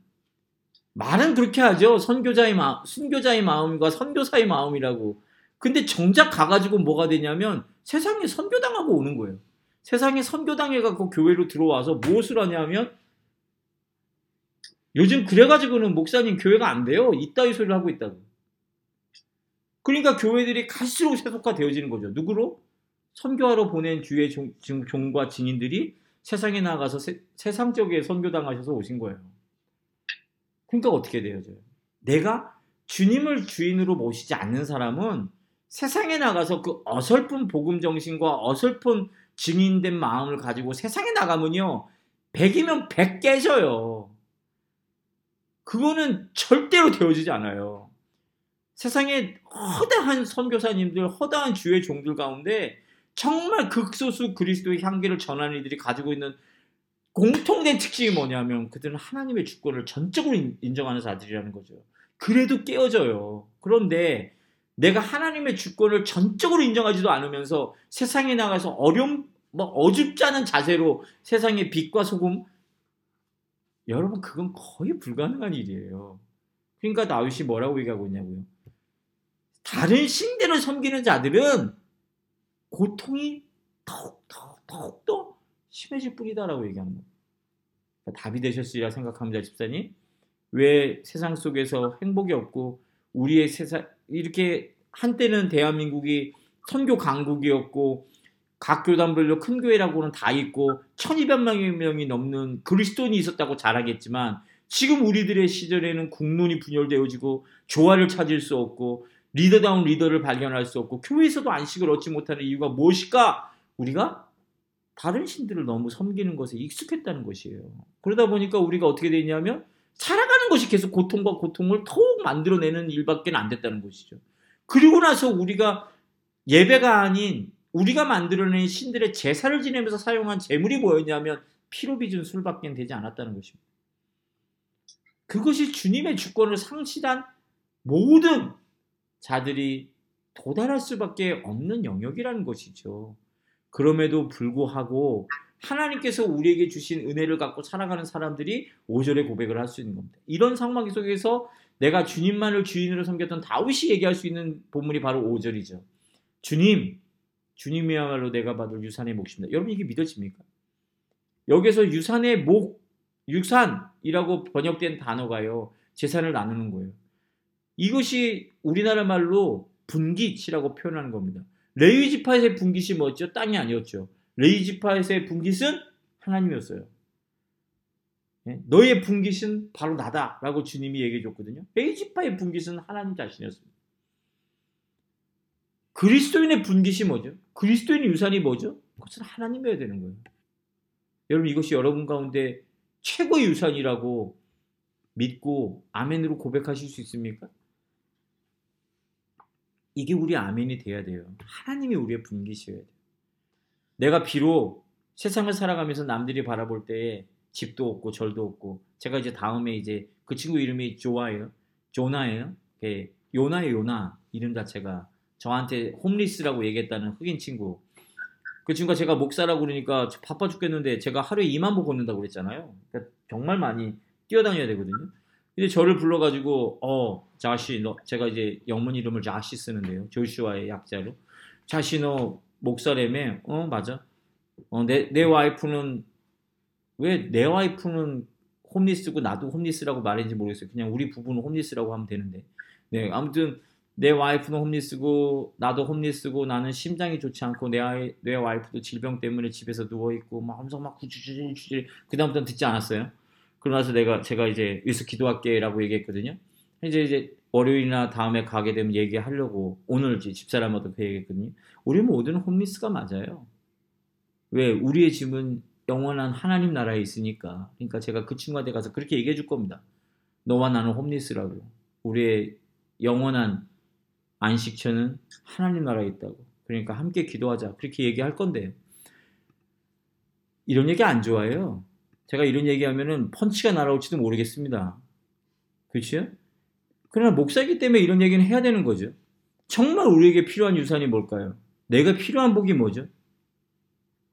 말은 그렇게 하죠. 선교자의 마음, 순교자의 마음과 선교사의 마음이라고. 근데 정작 가가지고 뭐가 되냐면 세상에 선교당하고 오는 거예요. 세상에 선교당해갖고 교회로 들어와서 무엇을 하냐면 요즘 그래가지고는 목사님 교회가 안 돼요. 이따위 소리를 하고 있다고. 그러니까 교회들이 갈수록 세속화 되어지는 거죠. 누구로? 선교하러 보낸 주의 종, 종과 증인들이 세상에 나가서 세, 상적에 선교당하셔서 오신 거예요. 그러니까 어떻게 되어져요? 내가 주님을 주인으로 모시지 않는 사람은 세상에 나가서 그 어설픈 복음 정신과 어설픈 증인된 마음을 가지고 세상에 나가면요. 100이면 100 깨져요. 그거는 절대로 되어지지 않아요. 세상에 허다한 선교사님들, 허다한 주의 종들 가운데 정말 극소수 그리스도의 향기를 전하는 이들이 가지고 있는 공통된 특징이 뭐냐면 그들은 하나님의 주권을 전적으로 인정하는 자들이라는 거죠. 그래도 깨어져요. 그런데 내가 하나님의 주권을 전적으로 인정하지도 않으면서 세상에 나가서 어려움, 뭐 어줍지 않은 자세로 세상의 빛과 소금 여러분 그건 거의 불가능한 일이에요. 그러니까 다윗이 뭐라고 얘기하고 있냐고요. 다른 신들을 섬기는 자들은 고통이 더욱더 더욱더 심해질 뿐이다라고 얘기합니다. 그러니까 답이 되셨으리라 생각합니다, 집사님. 왜 세상 속에서 행복이 없고 우리의 세상 이렇게 한때는 대한민국이 선교 강국이었고 각 교단별로 큰 교회라고는 다 있고 1200명이 넘는 그리스도인이 있었다고 자랑했지만 지금 우리들의 시절에는 국론이 분열되어지고 조화를 찾을 수 없고 리더다운 리더를 발견할 수 없고 교회에서도 안식을 얻지 못하는 이유가 무엇일까? 우리가 다른 신들을 너무 섬기는 것에 익숙했다는 것이에요. 그러다 보니까 우리가 어떻게 되냐면 살아가는 것이 계속 고통과 고통을 더욱 만들어내는 일밖에 안 됐다는 것이죠. 그리고 나서 우리가 예배가 아닌 우리가 만들어낸 신들의 제사를 지내면서 사용한 재물이 뭐였냐면 피로 빚은 술밖에 되지 않았다는 것입니다. 그것이 주님의 주권을 상실한 모든 자들이 도달할 수밖에 없는 영역이라는 것이죠. 그럼에도 불구하고 하나님께서 우리에게 주신 은혜를 갖고 살아가는 사람들이 5절의 고백을 할 수 있는 겁니다. 이런 상황 속에서 내가 주님만을 주인으로 섬겼던 다윗이 얘기할 수 있는 본문이 바로 5절이죠. 주님, 주님이야말로 내가 받을 유산의 몫입니다. 여러분 이게 믿어집니까? 여기서 유산의 목, 유산이라고 번역된 단어가요. 재산을 나누는 거예요. 이것이 우리나라 말로 분깃이라고 표현하는 겁니다. 레위 지파에서의 분깃이 뭐였죠? 땅이 아니었죠. 레위 지파에서의 분깃은 하나님이었어요. 네? 너의 분깃은 바로 나다라고 주님이 얘기해 줬거든요. 레위 지파의 분깃은 하나님 자신이었습니다. 그리스도인의 분깃이 뭐죠? 그리스도인의 유산이 뭐죠? 그것은 하나님이어야 되는 거예요. 여러분 이것이 여러분 가운데 최고의 유산이라고 믿고 아멘으로 고백하실 수 있습니까? 이게 우리 아멘이 돼야 돼요. 하나님이 우리의 분깃이어야 돼요. 내가 비록 세상을 살아가면서 남들이 바라볼 때 집도 없고 절도 없고 제가 이제 다음에 이제 그 친구 이름이 조아예요. 조나예요. 요나의 요나 이름 자체가 저한테 홈리스라고 얘기했다는 흑인 친구. 그 친구가 제가 목사라고 그러니까 바빠 죽겠는데 제가 하루에 2만 보 걷는다고 그랬잖아요. 그러니까 정말 많이 뛰어다녀야 되거든요. 근데 저를 불러가지고 어 자시 너 제가 이제 영문 이름을 자시 쓰는데요. 조슈아의 약자로 자시 너 목사래매 어 맞아. 어내 내 와이프는 왜 내 와이프는 홈리스고 나도 홈리스라고 말했는지 모르겠어요. 그냥 우리 부부는 홈리스라고 하면 되는데. 네 아무튼 내 와이프는 홈리스고 나도 홈리스고 나는 심장이 좋지 않고 내, 아이, 내 와이프도 질병 때문에 집에서 누워 있고 막 엄청 막 구주주주주 그 다음부터는 듣지 않았어요. 그러고 나서 내가 제가 이제 위서 기도할게라고 얘기했거든요. 이제 이제 월요일이나 다음에 가게 되면 얘기하려고 오늘 집사람하고 그 얘기했거든요. 우리 모두는 홈리스가 맞아요. 왜 우리의 집은 영원한 하나님 나라에 있으니까. 그러니까 제가 그 친구한테 가서 그렇게 얘기해 줄 겁니다. 너와 나는 홈리스라고. 우리의 영원한 안식처는 하나님 나라에 있다고. 그러니까 함께 기도하자. 그렇게 얘기할 건데. 이런 얘기 안 좋아해요. 제가 이런 얘기하면은 펀치가 날아올지도 모르겠습니다. 그렇죠? 그러나 목사이기 때문에 이런 얘기는 해야 되는 거죠. 정말 우리에게 필요한 유산이 뭘까요? 내가 필요한 복이 뭐죠?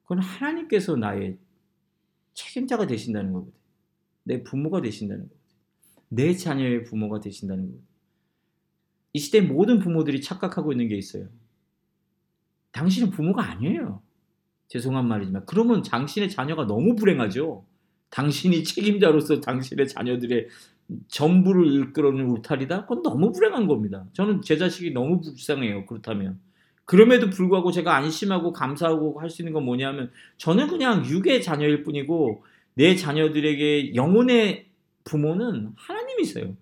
그건 하나님께서 나의 책임자가 되신다는 거거든. 내 부모가 되신다는 거거든. 내 자녀의 부모가 되신다는 거거든. 이 시대 모든 부모들이 착각하고 있는 게 있어요. 당신은 부모가 아니에요. 죄송한 말이지만 그러면 당신의 자녀가 너무 불행하죠. 당신이 책임자로서 당신의 자녀들의 전부를 이끌어내는 울타리다? 그건 너무 불행한 겁니다. 저는 제 자식이 너무 불쌍해요. 그렇다면. 그럼에도 불구하고 제가 안심하고 감사하고 할 수 있는 건 뭐냐면 저는 그냥 육의 자녀일 뿐이고 내 자녀들에게 영혼의 부모는 하나님이세요.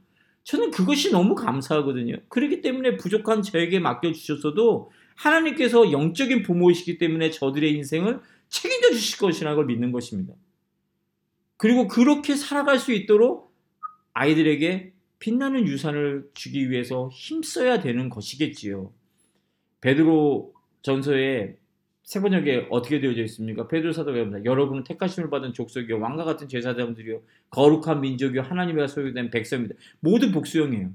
저는 그것이 너무 감사하거든요. 그렇기 때문에 부족한 저에게 맡겨주셨어도 하나님께서 영적인 부모이시기 때문에 저들의 인생을 책임져 주실 것이라는 걸 믿는 것입니다. 그리고 그렇게 살아갈 수 있도록 아이들에게 빛나는 유산을 주기 위해서 힘써야 되는 것이겠지요. 베드로 전서에 세 번역에 어떻게 되어져 있습니까? 베드로 사도가 합니다. 여러분은 택하심을 받은 족속이요 왕과 같은 제사장들이요 거룩한 민족이요 하나님의 소유된 백성입니다. 모두 복수형이에요.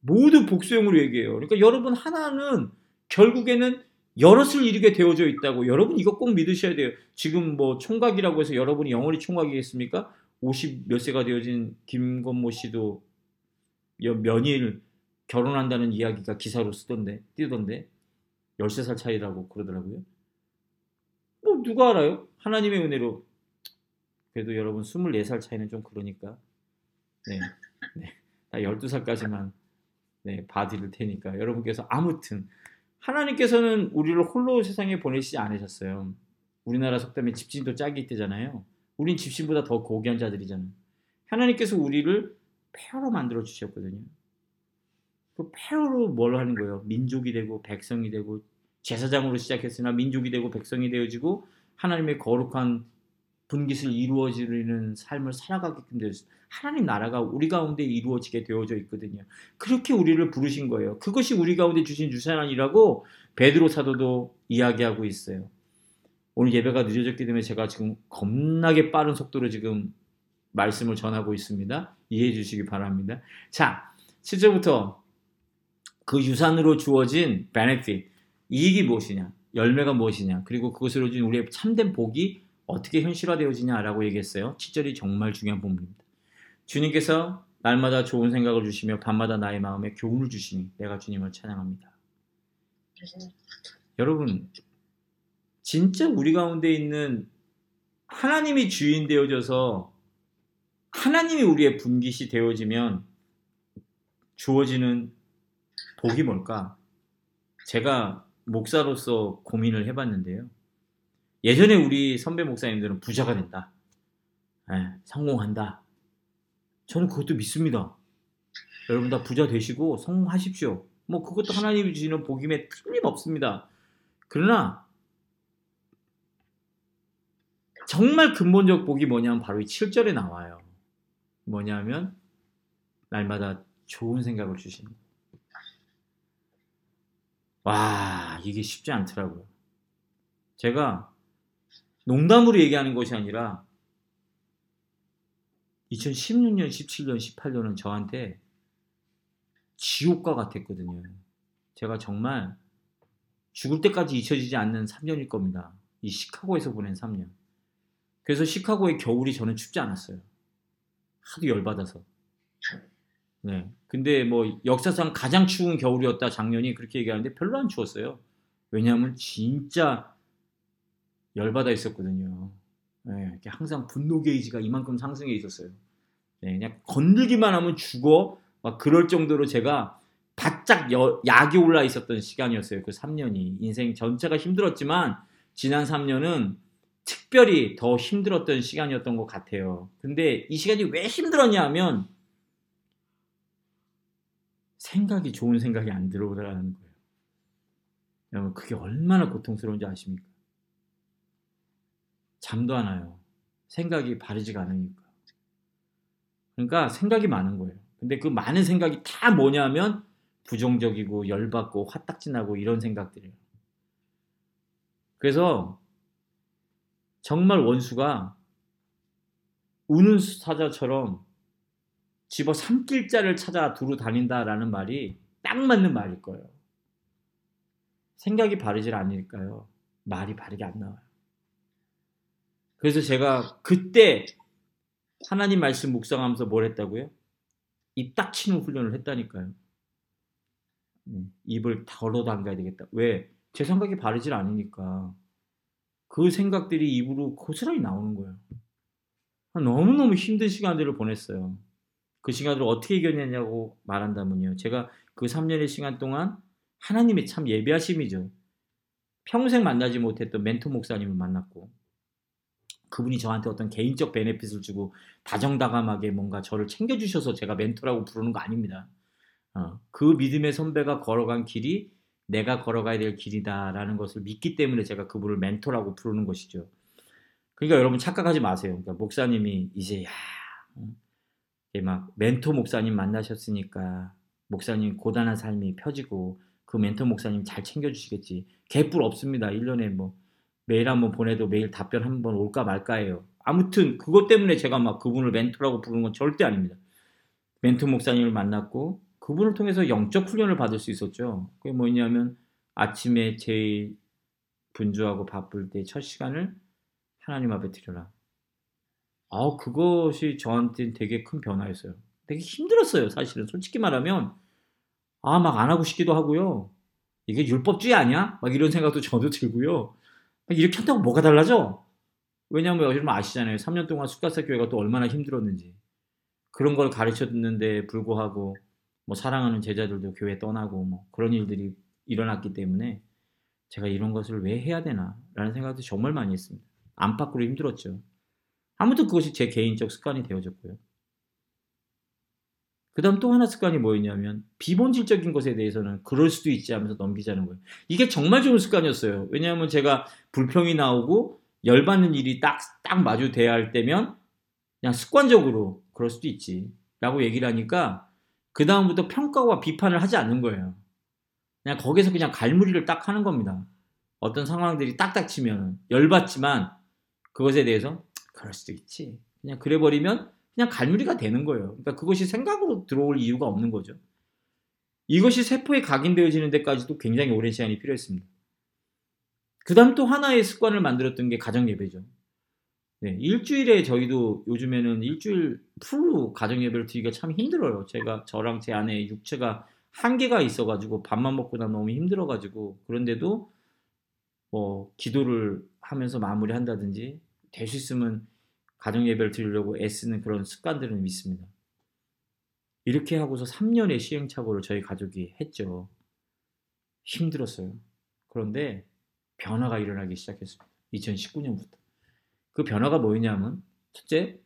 모두 복수형으로 얘기해요. 그러니까 여러분 하나는 결국에는 여럿을 이루게 되어져 있다고 여러분 이거 꼭 믿으셔야 돼요. 지금 뭐 총각이라고 해서 여러분이 영원히 총각이겠습니까? 50 몇 세가 되어진 김건모 씨도 연일 결혼한다는 이야기가 기사로 쓰던데 띄던데 13살 차이라고 그러더라고요. 뭐 누가 알아요? 하나님의 은혜로 그래도 여러분 24살 차이는 좀 그러니까 네. 네. 다 12살까지만 네, 봐드릴 테니까 여러분께서 아무튼 하나님께서는 우리를 홀로 세상에 보내시지 않으셨어요. 우리나라 속담에 집신도 짝이 있대잖아요. 우린 집신보다 더 고귀한 자들이잖아요. 하나님께서 우리를 폐허로 만들어 주셨거든요. 그 폐허로 뭘 하는 거예요? 민족이 되고 백성이 되고 제사장으로 시작했으나 민족이 되고 백성이 되어지고 하나님의 거룩한 분깃을 이루어지는 삶을 살아가게끔 되었어요. 하나님 나라가 우리 가운데 이루어지게 되어져 있거든요. 그렇게 우리를 부르신 거예요. 그것이 우리 가운데 주신 유산이라고 베드로 사도도 이야기하고 있어요. 오늘 예배가 늦어졌기 때문에 제가 지금 겁나게 빠른 속도로 지금 말씀을 전하고 있습니다. 이해해 주시기 바랍니다. 자, 7절부터 그 유산으로 주어진 베네핏, 이익이 무엇이냐, 열매가 무엇이냐, 그리고 그것으로 준 우리의 참된 복이 어떻게 현실화되어지냐라고 얘기했어요. 7절이 정말 중요한 부분입니다. 주님께서 날마다 좋은 생각을 주시며 밤마다 나의 마음에 교훈을 주시니 내가 주님을 찬양합니다. 여러분, 진짜 우리 가운데 있는 하나님이 주인 되어져서 하나님이 우리의 분깃이 되어지면 주어지는 복이 뭘까? 제가 목사로서 고민을 해봤는데요. 예전에 우리 선배 목사님들은 부자가 된다. 네, 성공한다. 저는 그것도 믿습니다. 여러분 다 부자 되시고 성공하십시오. 뭐 그것도 하나님이 주시는 복임에 틀림없습니다. 그러나 정말 근본적 복이 뭐냐면 바로 이 7절에 나와요. 뭐냐면 날마다 좋은 생각을 주십니다. 와, 이게 쉽지 않더라고요. 제가 농담으로 얘기하는 것이 아니라 2016년, 17년, 18년은 저한테 지옥과 같았거든요. 제가 정말 죽을 때까지 잊혀지지 않는 3년일 겁니다. 이 시카고에서 보낸 3년. 그래서 시카고의 겨울이 저는 춥지 않았어요. 하도 열받아서. 네. 근데 뭐 역사상 가장 추운 겨울이었다 작년이 그렇게 얘기하는데 별로 안 추웠어요. 왜냐하면 진짜 열받아 있었거든요. 네, 항상 분노 게이지가 이만큼 상승해 있었어요. 네, 그냥 건들기만 하면 죽어. 막 그럴 정도로 제가 바짝 여, 약이 올라 있었던 시간이었어요. 그 3년이. 인생 전체가 힘들었지만 지난 3년은 특별히 더 힘들었던 시간이었던 것 같아요. 근데 이 시간이 왜 힘들었냐 하면 생각이 좋은 생각이 안 들어오라는 거예요. 여러분, 그게 얼마나 고통스러운지 아십니까? 잠도 안 와요. 생각이 바르지가 않으니까. 그러니까 생각이 많은 거예요. 근데 그 많은 생각이 다 뭐냐면 부정적이고 열받고 화딱지나고 이런 생각들이에요. 그래서 정말 원수가 우는 사자처럼 집어 삼킬 자를 찾아 두루 다닌다라는 말이 딱 맞는 말일 거예요. 생각이 바르질 않으니까요. 말이 바르게 안 나와요. 그래서 제가 그때 하나님 말씀 묵상하면서 뭘 했다고요? 입딱 치는 훈련을 했다니까요. 네, 입을 덜어 담가야 되겠다. 왜? 제 생각이 바르질 않으니까. 그 생각들이 입으로 고스란히 나오는 거예요. 너무너무 힘든 시간들을 보냈어요. 그 시간을 어떻게 이겨냈냐고 말한다면요. 제가 그 3년의 시간 동안 하나님의 참 예비하심이죠. 평생 만나지 못했던 멘토 목사님을 만났고 그분이 저한테 어떤 개인적 베네핏을 주고 다정다감하게 뭔가 저를 챙겨주셔서 제가 멘토라고 부르는 거 아닙니다. 어, 그 믿음의 선배가 걸어간 길이 내가 걸어가야 될 길이다라는 것을 믿기 때문에 제가 그분을 멘토라고 부르는 것이죠. 그러니까 여러분 착각하지 마세요. 그러니까 목사님이 이제 야, 어, 막 멘토 목사님 만나셨으니까 목사님 고단한 삶이 펴지고 그 멘토 목사님 잘 챙겨주시겠지. 개뿔 없습니다. 1년에 뭐 메일 한번 보내도 매일 답변 한번 올까 말까예요. 아무튼 그것 때문에 제가 막 그분을 멘토라고 부르는 건 절대 아닙니다. 멘토 목사님을 만났고 그분을 통해서 영적 훈련을 받을 수 있었죠. 그게 뭐냐면 아침에 제일 분주하고 바쁠 때 첫 시간을 하나님 앞에 드려라. 아, 그것이 저한테 되게 큰 변화였어요. 되게 힘들었어요, 사실은. 솔직히 말하면, 아, 막 안 하고 싶기도 하고요. 이게 율법주의 아니야? 막 이런 생각도 저도 들고요. 이렇게 한다고 뭐가 달라져? 왜냐하면 여러분 아시잖아요. 3년 동안 숫가사 교회가 또 얼마나 힘들었는지. 그런 걸 가르쳐 줬는데 불구하고 뭐 사랑하는 제자들도 교회 떠나고 뭐 그런 일들이 일어났기 때문에 제가 이런 것을 왜 해야 되나 라는 생각도 정말 많이 했습니다. 안팎으로 힘들었죠. 아무튼 그것이 제 개인적 습관이 되어졌고요. 그 다음 또 하나 습관이 뭐였냐면 비본질적인 것에 대해서는 그럴 수도 있지 하면서 넘기자는 거예요. 이게 정말 좋은 습관이었어요. 왜냐하면 제가 불평이 나오고 열받는 일이 딱, 딱 마주 돼야 할 때면 그냥 습관적으로 그럴 수도 있지 라고 얘기를 하니까 그 다음부터 평가와 비판을 하지 않는 거예요. 그냥 거기서 그냥 갈무리를 딱 하는 겁니다. 어떤 상황들이 딱딱 치면 열받지만 그것에 대해서 그럴 수도 있지. 그냥 그래 버리면 그냥 갈무리가 되는 거예요. 그러니까 그것이 생각으로 들어올 이유가 없는 거죠. 이것이 세포에 각인되어지는 데까지도 굉장히 오랜 시간이 필요했습니다. 그 다음 또 하나의 습관을 만들었던 게 가정예배죠. 네, 일주일에 저희도 요즘에는 일주일 풀로 가정예배를 드리기가 참 힘들어요. 제가 저랑 제 아내의 육체가 한계가 있어가지고 밥만 먹고 나 너무 힘들어가지고 그런데도 뭐 기도를 하면서 마무리한다든지 될 수 있으면 가정 예배를 드리려고 애쓰는 그런 습관들은 있습니다. 이렇게 하고서 3년의 시행착오를 저희 가족이 했죠. 힘들었어요. 그런데 변화가 일어나기 시작했습니다. 2019년부터. 그 변화가 뭐였냐면, 첫째,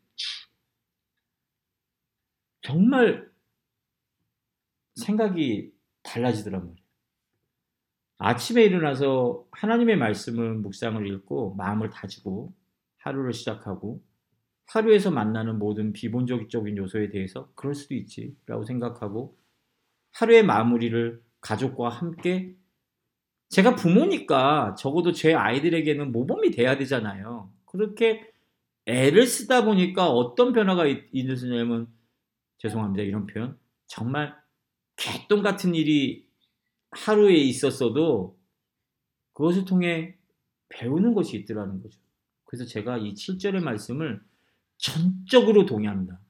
정말 생각이 달라지더란 말이에요. 아침에 일어나서 하나님의 말씀을 묵상을 읽고 마음을 다지고 하루를 시작하고 하루에서 만나는 모든 비본적인 요소에 대해서 그럴 수도 있지라고 생각하고 하루의 마무리를 가족과 함께 제가 부모니까 적어도 제 아이들에게는 모범이 돼야 되잖아요. 그렇게 애를 쓰다 보니까 어떤 변화가 있느냐면 죄송합니다 이런 표현 정말 개똥 같은 일이 하루에 있었어도 그것을 통해 배우는 것이 있더라는 거죠. 그래서 제가 이 7절의 말씀을 전적으로 동의합니다.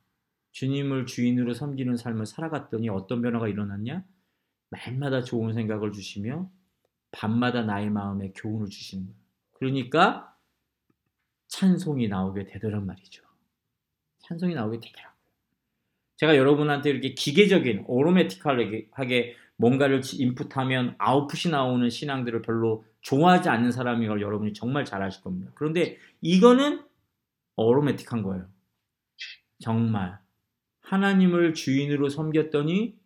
주님을 주인으로 섬기는 삶을 살아갔더니 어떤 변화가 일어났냐? 날마다 좋은 생각을 주시며 밤마다 나의 마음에 교훈을 주시는 거예요. 그러니까 찬송이 나오게 되더란 말이죠. 찬송이 나오게 되더라고요. 제가 여러분한테 이렇게 기계적인 오로매티컬하게 뭔가를 인풋하면 아웃풋이 나오는 신앙들을 별로 좋아하지 않는 사람이 걸 여러분이 정말 잘 아실 겁니다. 그런데 이거는 automatic한 거예요. 정말 하나님을 주인으로 섬겼더니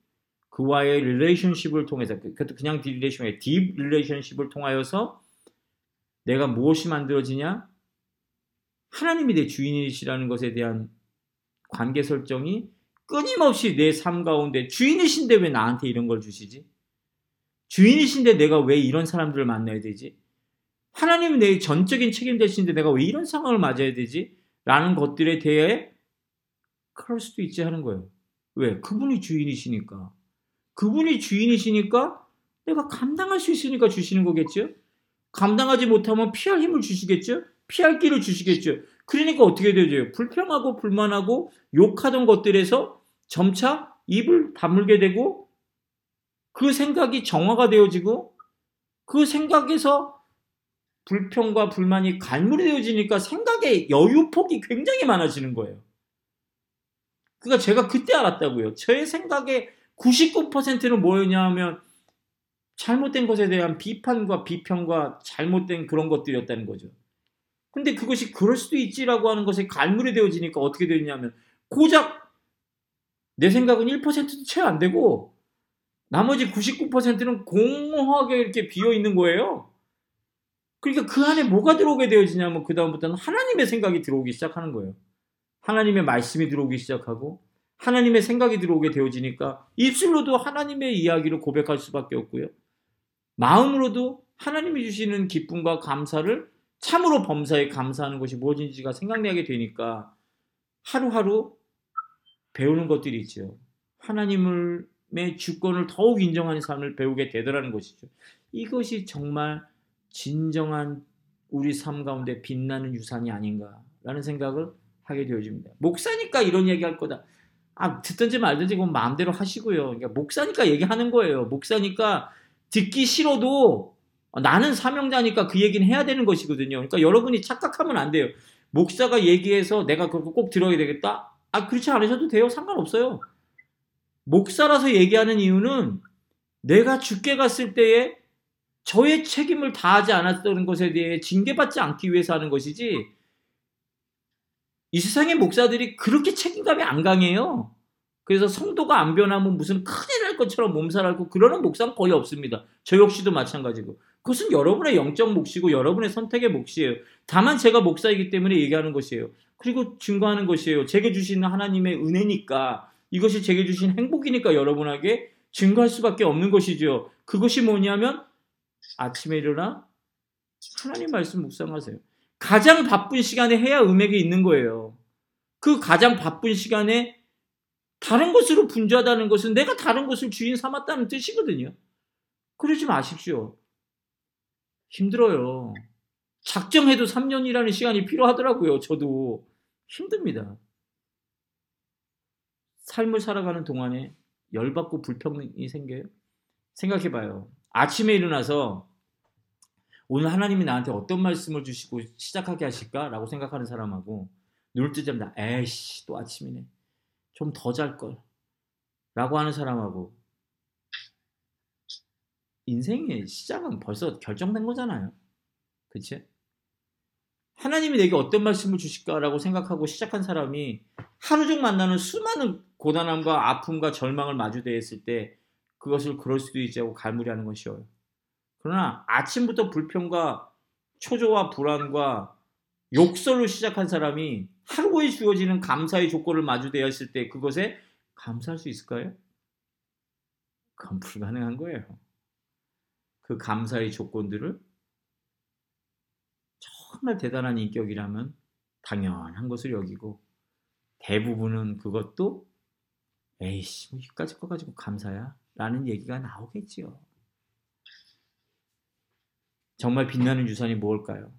그와의 relationship을 통해서 그, 그것도 그냥 relation에 deep relationship을 통하여서 내가 무엇이 만들어지냐? 하나님이 내 주인이시라는 것에 대한 관계 설정이 끊임없이 내 삶 가운데 주인이신데 왜 나한테 이런 걸 주시지? 주인이신데 내가 왜 이런 사람들을 만나야 되지? 하나님이 내 전적인 책임 되시는데 내가 왜 이런 상황을 맞아야 되지? 라는 것들에 대해 그럴 수도 있지 하는 거예요. 왜? 그분이 주인이시니까. 그분이 주인이시니까 내가 감당할 수 있으니까 주시는 거겠죠? 감당하지 못하면 피할 힘을 주시겠죠? 피할 길을 주시겠죠? 그러니까 어떻게 되죠? 불평하고 불만하고 욕하던 것들에서 점차 입을 다물게 되고 그 생각이 정화가 되어지고 그 생각에서 불평과 불만이 갈무리 되어지니까 생각의 여유폭이 굉장히 많아지는 거예요. 그러니까 제가 그때 알았다고요. 저의 생각의 99%는 뭐였냐 하면 잘못된 것에 대한 비판과 비평과 잘못된 그런 것들이었다는 거죠. 근데 그것이 그럴 수도 있지라고 하는 것에 갈무리 되어지니까 어떻게 되냐면 고작 내 생각은 1%도 채 안 되고 나머지 99%는 공허하게 이렇게 비어 있는 거예요. 그러니까 그 안에 뭐가 들어오게 되어지냐면 그 다음부터는 하나님의 생각이 들어오기 시작하는 거예요. 하나님의 말씀이 들어오기 시작하고 하나님의 생각이 들어오게 되어지니까 입술로도 하나님의 이야기를 고백할 수밖에 없고요. 마음으로도 하나님이 주시는 기쁨과 감사를 참으로 범사에 감사하는 것이 무엇인지가 생각나게 되니까 하루하루 배우는 것들이 있죠. 하나님의 주권을 더욱 인정하는 삶을 배우게 되더라는 것이죠. 이것이 정말 진정한 우리 삶 가운데 빛나는 유산이 아닌가라는 생각을 하게 되어집니다. 목사니까 이런 얘기 할 거다. 아, 듣든지 말든지 그건 마음대로 하시고요. 그러니까 목사니까 얘기하는 거예요. 목사니까 듣기 싫어도 나는 사명자니까 그 얘기는 해야 되는 것이거든요. 그러니까 여러분이 착각하면 안 돼요. 목사가 얘기해서 내가 그거 꼭 들어야 되겠다? 아, 그렇지 않으셔도 돼요. 상관없어요. 목사라서 얘기하는 이유는 내가 죽게 갔을 때에 저의 책임을 다하지 않았던 것에 대해 징계받지 않기 위해서 하는 것이지 이 세상의 목사들이 그렇게 책임감이 안 강해요. 그래서 성도가 안 변하면 무슨 큰일 날 것처럼 몸살 앓고 그러는 목사는 거의 없습니다. 저 역시도 마찬가지고. 그것은 여러분의 영적 몫이고 여러분의 선택의 몫이에요. 다만 제가 목사이기 때문에 얘기하는 것이에요. 그리고 증거하는 것이에요. 제게 주시는 하나님의 은혜니까 이것이 제게 주신 행복이니까 여러분에게 증거할 수밖에 없는 것이죠. 그것이 뭐냐면 아침에 일어나 하나님 말씀 묵상하세요. 가장 바쁜 시간에 해야 음액이 있는 거예요. 그 가장 바쁜 시간에 다른 것으로 분주하다는 것은 내가 다른 것을 주인 삼았다는 뜻이거든요. 그러지 마십시오. 힘들어요. 작정해도 3년이라는 시간이 필요하더라고요. 저도 힘듭니다. 삶을 살아가는 동안에 열받고 불평이 생겨요? 생각해봐요. 아침에 일어나서 오늘 하나님이 나한테 어떤 말씀을 주시고 시작하게 하실까라고 생각하는 사람하고 눈을 뜨자마자 에이씨 또 아침이네. 좀 더 잘 걸. 라고 하는 사람하고 인생의 시작은 벌써 결정된 거잖아요. 그치? 하나님이 내게 어떤 말씀을 주실까라고 생각하고 시작한 사람이 하루 종 만나는 수많은 고단함과 아픔과 절망을 마주대했을 때 그것을 그럴 수도 있지 하고 갈무리하는 건 쉬워요. 그러나 아침부터 불평과 초조와 불안과 욕설로 시작한 사람이 하루에 주어지는 감사의 조건을 마주대었을 때 그것에 감사할 수 있을까요? 그건 불가능한 거예요. 그 감사의 조건들을 정말 대단한 인격이라면 당연한 것을 여기고 대부분은 그것도 에이씨 뭐 이까지 거 가지고 감사야 라는 얘기가 나오겠지요. 정말 빛나는 유산이 무엇일까요?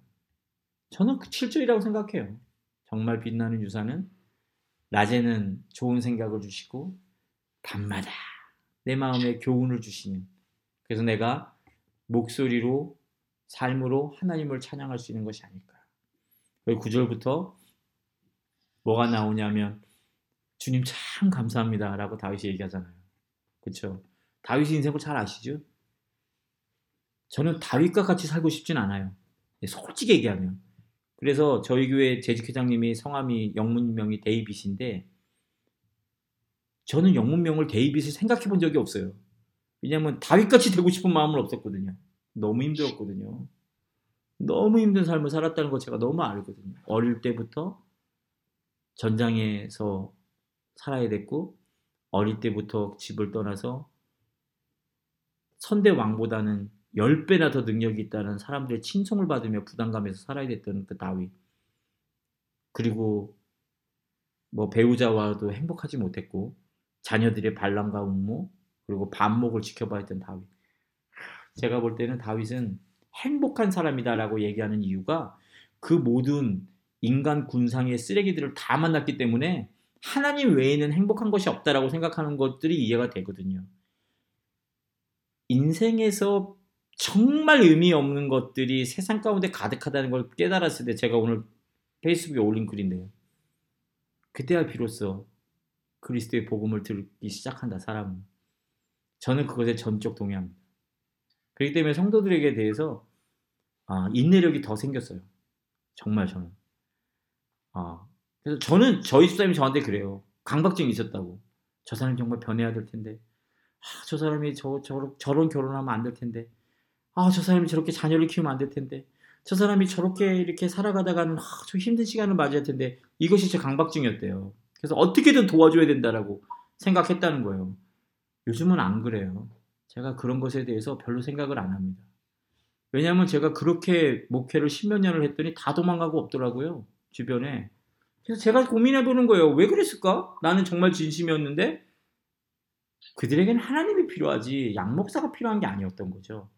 저는 그 7절이라고 생각해요. 정말 빛나는 유산은 낮에는 좋은 생각을 주시고 밤마다 내 마음에 교훈을 주시는 그래서 내가 목소리로 삶으로 하나님을 찬양할 수 있는 것이 아닐까. 9절부터 뭐가 나오냐면 주님 참 감사합니다라고 다윗이 얘기하잖아요. 그렇죠? 다윗이 인생을 잘 아시죠? 저는 다윗과 같이 살고 싶진 않아요. 네, 솔직히 얘기하면. 그래서 저희 교회 재직회장님이 성함이 영문명이 데이빗인데 저는 영문명을 데이빗을 생각해 본 적이 없어요. 왜냐하면 다윗같이 되고 싶은 마음은 없었거든요. 너무 힘들었거든요. 너무 힘든 삶을 살았다는 거 제가 너무 알거든요. 어릴 때부터 전장에서 살아야 됐고 어릴 때부터 집을 떠나서 선대 왕보다는 10배나 더 능력이 있다는 사람들의 칭송을 받으며 부담감에서 살아야 됐던 그 다윗. 그리고 뭐 배우자와도 행복하지 못했고 자녀들의 반란과 음모 그리고 반목을 지켜봐야 했던 다윗. 제가 볼 때는 다윗은 행복한 사람이다라고 얘기하는 이유가 그 모든 인간 군상의 쓰레기들을 다 만났기 때문에 하나님 외에는 행복한 것이 없다라고 생각하는 것들이 이해가 되거든요. 인생에서 정말 의미 없는 것들이 세상 가운데 가득하다는 걸 깨달았을 때 제가 오늘 페이스북에 올린 글인데요. 그때야 비로소 그리스도의 복음을 듣기 시작한다, 사람은. 저는 그것에 전적 동의합니다. 그렇기 때문에 성도들에게 대해서 아, 인내력이 더 생겼어요. 정말 저는. 아, 그래서 저는 저희 집사님이 저한테 그래요. 강박증이 있었다고. 저 사람이 정말 변해야 될 텐데. 아, 저 사람이 저, 저, 저런 결혼하면 안 될 텐데. 아, 저 사람이 저렇게 자녀를 키우면 안 될 텐데. 저 사람이 저렇게 이렇게 살아가다가는 아, 좀 힘든 시간을 맞이할 텐데. 이것이 제 강박증이었대요. 그래서 어떻게든 도와줘야 된다라고 생각했다는 거예요. 요즘은 안 그래요. 제가 그런 것에 대해서 별로 생각을 안 합니다. 왜냐하면 제가 그렇게 목회를 십몇 년을 했더니 다 도망가고 없더라고요. 주변에. 그래서 제가 고민해 보는 거예요. 왜 그랬을까? 나는 정말 진심이었는데 그들에게는 하나님이 필요하지 양목사가 필요한 게 아니었던 거죠.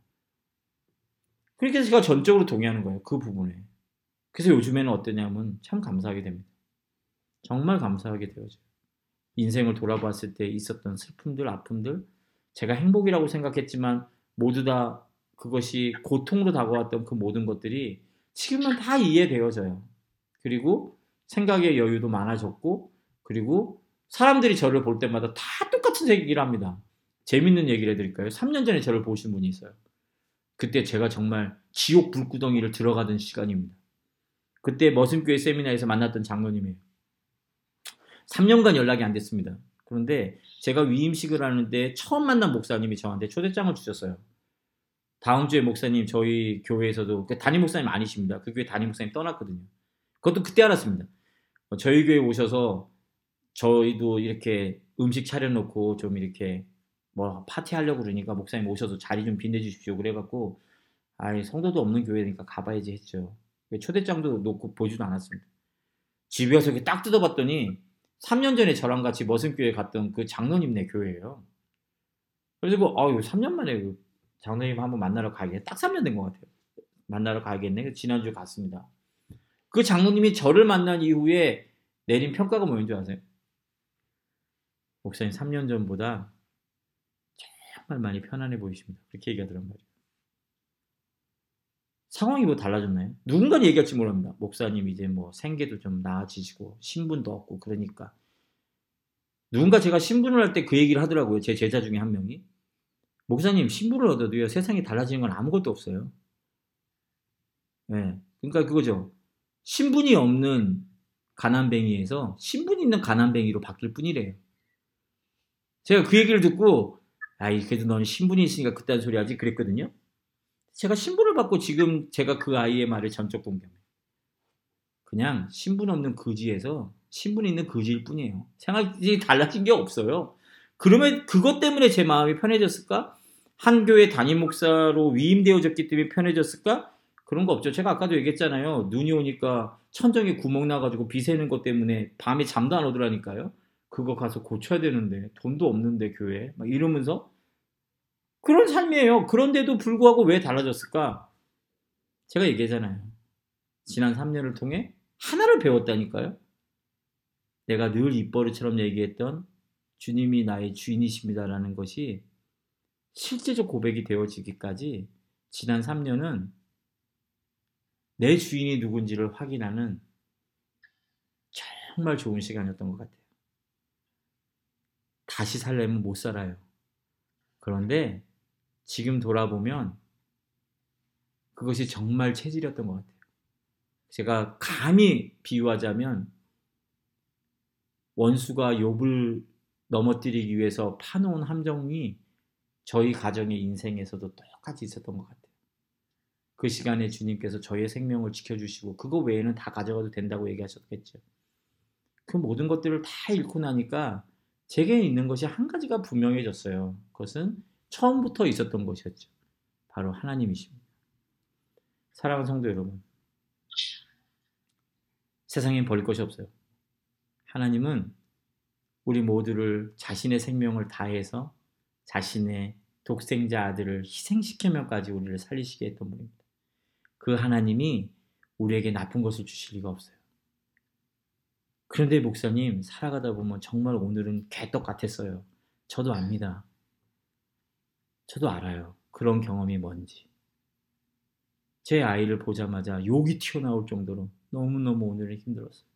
그렇게 해서 제가 전적으로 동의하는 거예요. 그 부분에. 그래서 요즘에는 어떠냐면 참 감사하게 됩니다. 정말 감사하게 되어져요. 인생을 돌아봤을 때 있었던 슬픔들, 아픔들, 제가 행복이라고 생각했지만 모두 다 그것이 고통으로 다가왔던 그 모든 것들이 지금은 다 이해되어져요. 그리고 생각의 여유도 많아졌고, 그리고 사람들이 저를 볼 때마다 다 똑같은 얘기를 합니다. 재밌는 얘기를 해드릴까요? 3년 전에 저를 보신 분이 있어요. 그때 제가 정말 지옥 불구덩이를 들어가던 시간입니다. 그때 머슴교회 세미나에서 만났던 장로님이에요. 3년간 연락이 안 됐습니다. 그런데 제가 위임식을 하는데 처음 만난 목사님이 저한테 초대장을 주셨어요. 다음 주에 목사님 저희 교회에서도 그 담임 목사님 아니십니다. 그 교회 담임 목사님 떠났거든요. 그것도 그때 알았습니다. 저희 교회 오셔서 저희도 이렇게 음식 차려놓고 좀 이렇게 뭐 파티하려고 그러니까 목사님 오셔서 자리 좀 빛내주십시오. 그래갖고 아이 성도도 없는 교회니까 가봐야지 했죠. 초대장도 놓고 보지도 않았습니다. 집에 와서 딱 뜯어봤더니 3년 전에 저랑 같이 머슴교회 갔던 그 장로님네 교회예요. 그래서 그, 아유, 3년 만에 그 장로님 한번 만나러 가야겠네. 딱 3년 된 것 같아요. 만나러 가야겠네. 지난주 갔습니다. 그 장로님이 저를 만난 이후에 내린 평가가 뭐인 줄 아세요? 목사님 3년 전보다 정말 많이 편안해 보이십니다. 그렇게 얘기하더란 말이에요. 상황이 뭐 달라졌나요? 누군가는 얘기할지 모릅니다. 목사님 이제 뭐 생계도 좀 나아지시고 신분도 없고 그러니까 누군가 제가 신분을 할 때 그 얘기를 하더라고요. 제 제자 중에 한 명이 목사님 신분을 얻어도요 세상이 달라지는 건 아무것도 없어요. 네, 그러니까 그거죠. 신분이 없는 가난뱅이에서 신분 있는 가난뱅이로 바뀔 뿐이래요. 제가 그 얘기를 듣고 아이 그래도 너는 신분이 있으니까 그딴 소리 하지 그랬거든요. 제가 신분을 받고 지금 제가 그 아이의 말을 전적 동경해요. 그냥 신분 없는 거지에서 신분 있는 거지일 뿐이에요. 생각이 달라진 게 없어요. 그러면 그것 때문에 제 마음이 편해졌을까? 한 교회 담임 목사로 위임되어졌기 때문에 편해졌을까? 그런 거 없죠. 제가 아까도 얘기했잖아요. 눈이 오니까 천정에 구멍 나가지고 비 새는 것 때문에 밤에 잠도 안 오더라니까요. 그거 가서 고쳐야 되는데 돈도 없는데 교회 막 이러면서 그런 삶이에요. 그런데도 불구하고 왜 달라졌을까? 제가 얘기했잖아요. 지난 3년을 통해 하나를 배웠다니까요. 내가 늘 입버릇처럼 얘기했던 주님이 나의 주인이십니다라는 것이 실제적 고백이 되어지기까지 지난 3년은 내 주인이 누군지를 확인하는 정말 좋은 시간이었던 것 같아요. 다시 살려면 못 살아요. 그런데 지금 돌아보면 그것이 정말 체질이었던 것 같아요. 제가 감히 비유하자면 원수가 욥을 넘어뜨리기 위해서 파놓은 함정이 저희 가정의 인생에서도 똑같이 있었던 것 같아요. 그 시간에 주님께서 저의 생명을 지켜주시고 그거 외에는 다 가져가도 된다고 얘기하셨겠죠. 그 모든 것들을 다 잃고 나니까 제게 있는 것이 한 가지가 분명해졌어요. 그것은 처음부터 있었던 것이었죠. 바로 하나님이십니다. 사랑하는 성도 여러분, 세상엔 버릴 것이 없어요. 하나님은 우리 모두를 자신의 생명을 다해서 자신의 독생자 아들을 희생시키면까지 우리를 살리시게 했던 분입니다. 그 하나님이 우리에게 나쁜 것을 주실 리가 없어요. 그런데 목사님 살아가다 보면 정말 오늘은 개떡 같았어요. 저도 압니다. 저도 알아요. 그런 경험이 뭔지. 제 아이를 보자마자 욕이 튀어나올 정도로 너무너무 오늘은 힘들었어요.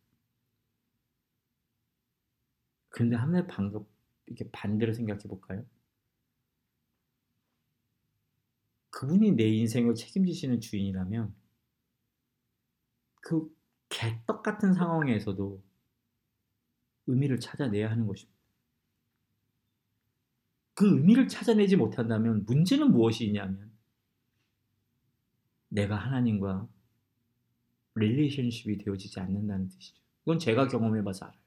그런데 하나의 방금 이렇게 반대로 생각해 볼까요? 그분이 내 인생을 책임지시는 주인이라면 그 개떡 같은 상황에서도 의미를 찾아내야 하는 것입니다. 그 의미를 찾아내지 못한다면 문제는 무엇이 있냐면 내가 하나님과 relationship이 되어지지 않는다는 뜻이죠. 그건 제가 경험해 봐서 알아요.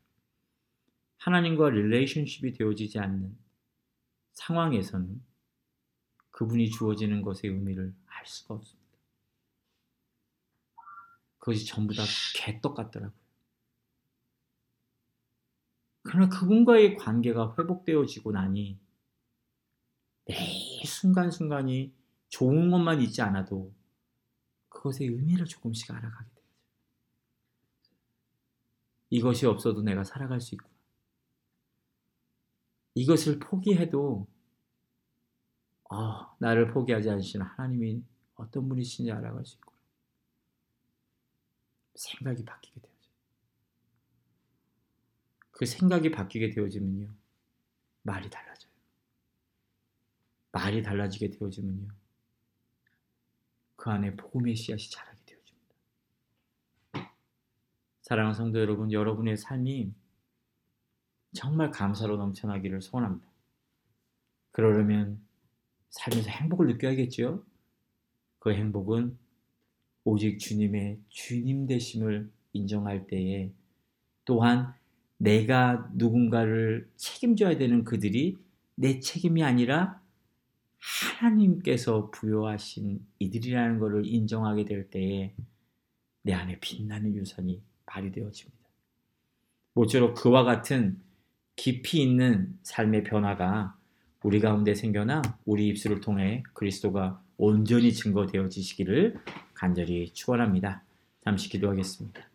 하나님과 relationship이 되어지지 않는 상황에서는 그분이 주어지는 것의 의미를 알 수가 없습니다. 그것이 전부 다 개떡 같더라고요. 그러나 그분과의 관계가 회복되어지고 나니 매 순간순간이 좋은 것만 있지 않아도 그것의 의미를 조금씩 알아가게 되죠. 이것이 없어도 내가 살아갈 수 있구나. 이것을 포기해도 아, 나를 포기하지 않으시는 하나님이 어떤 분이신지 알아갈 수 있구나. 생각이 바뀌게 되어져. 그 생각이 바뀌게 되어지면요. 말이 달라져요. 말이 달라지게 되어지면요. 그 안에 복음의 씨앗이 자라게 되어집니다. 사랑하는 성도 여러분, 여러분의 삶이 정말 감사로 넘쳐나기를 소원합니다. 그러려면 살면서 행복을 느껴야겠죠? 그 행복은 오직 주님의 주님 되심을 인정할 때에 또한 내가 누군가를 책임져야 되는 그들이 내 책임이 아니라 하나님께서 부여하신 이들이라는 것을 인정하게 될 때에 내 안에 빛나는 유산이 발휘되어집니다. 모쪼록 그와 같은 깊이 있는 삶의 변화가 우리 가운데 생겨나 우리 입술을 통해 그리스도가 온전히 증거되어지시기를 간절히 축원합니다. 잠시 기도하겠습니다.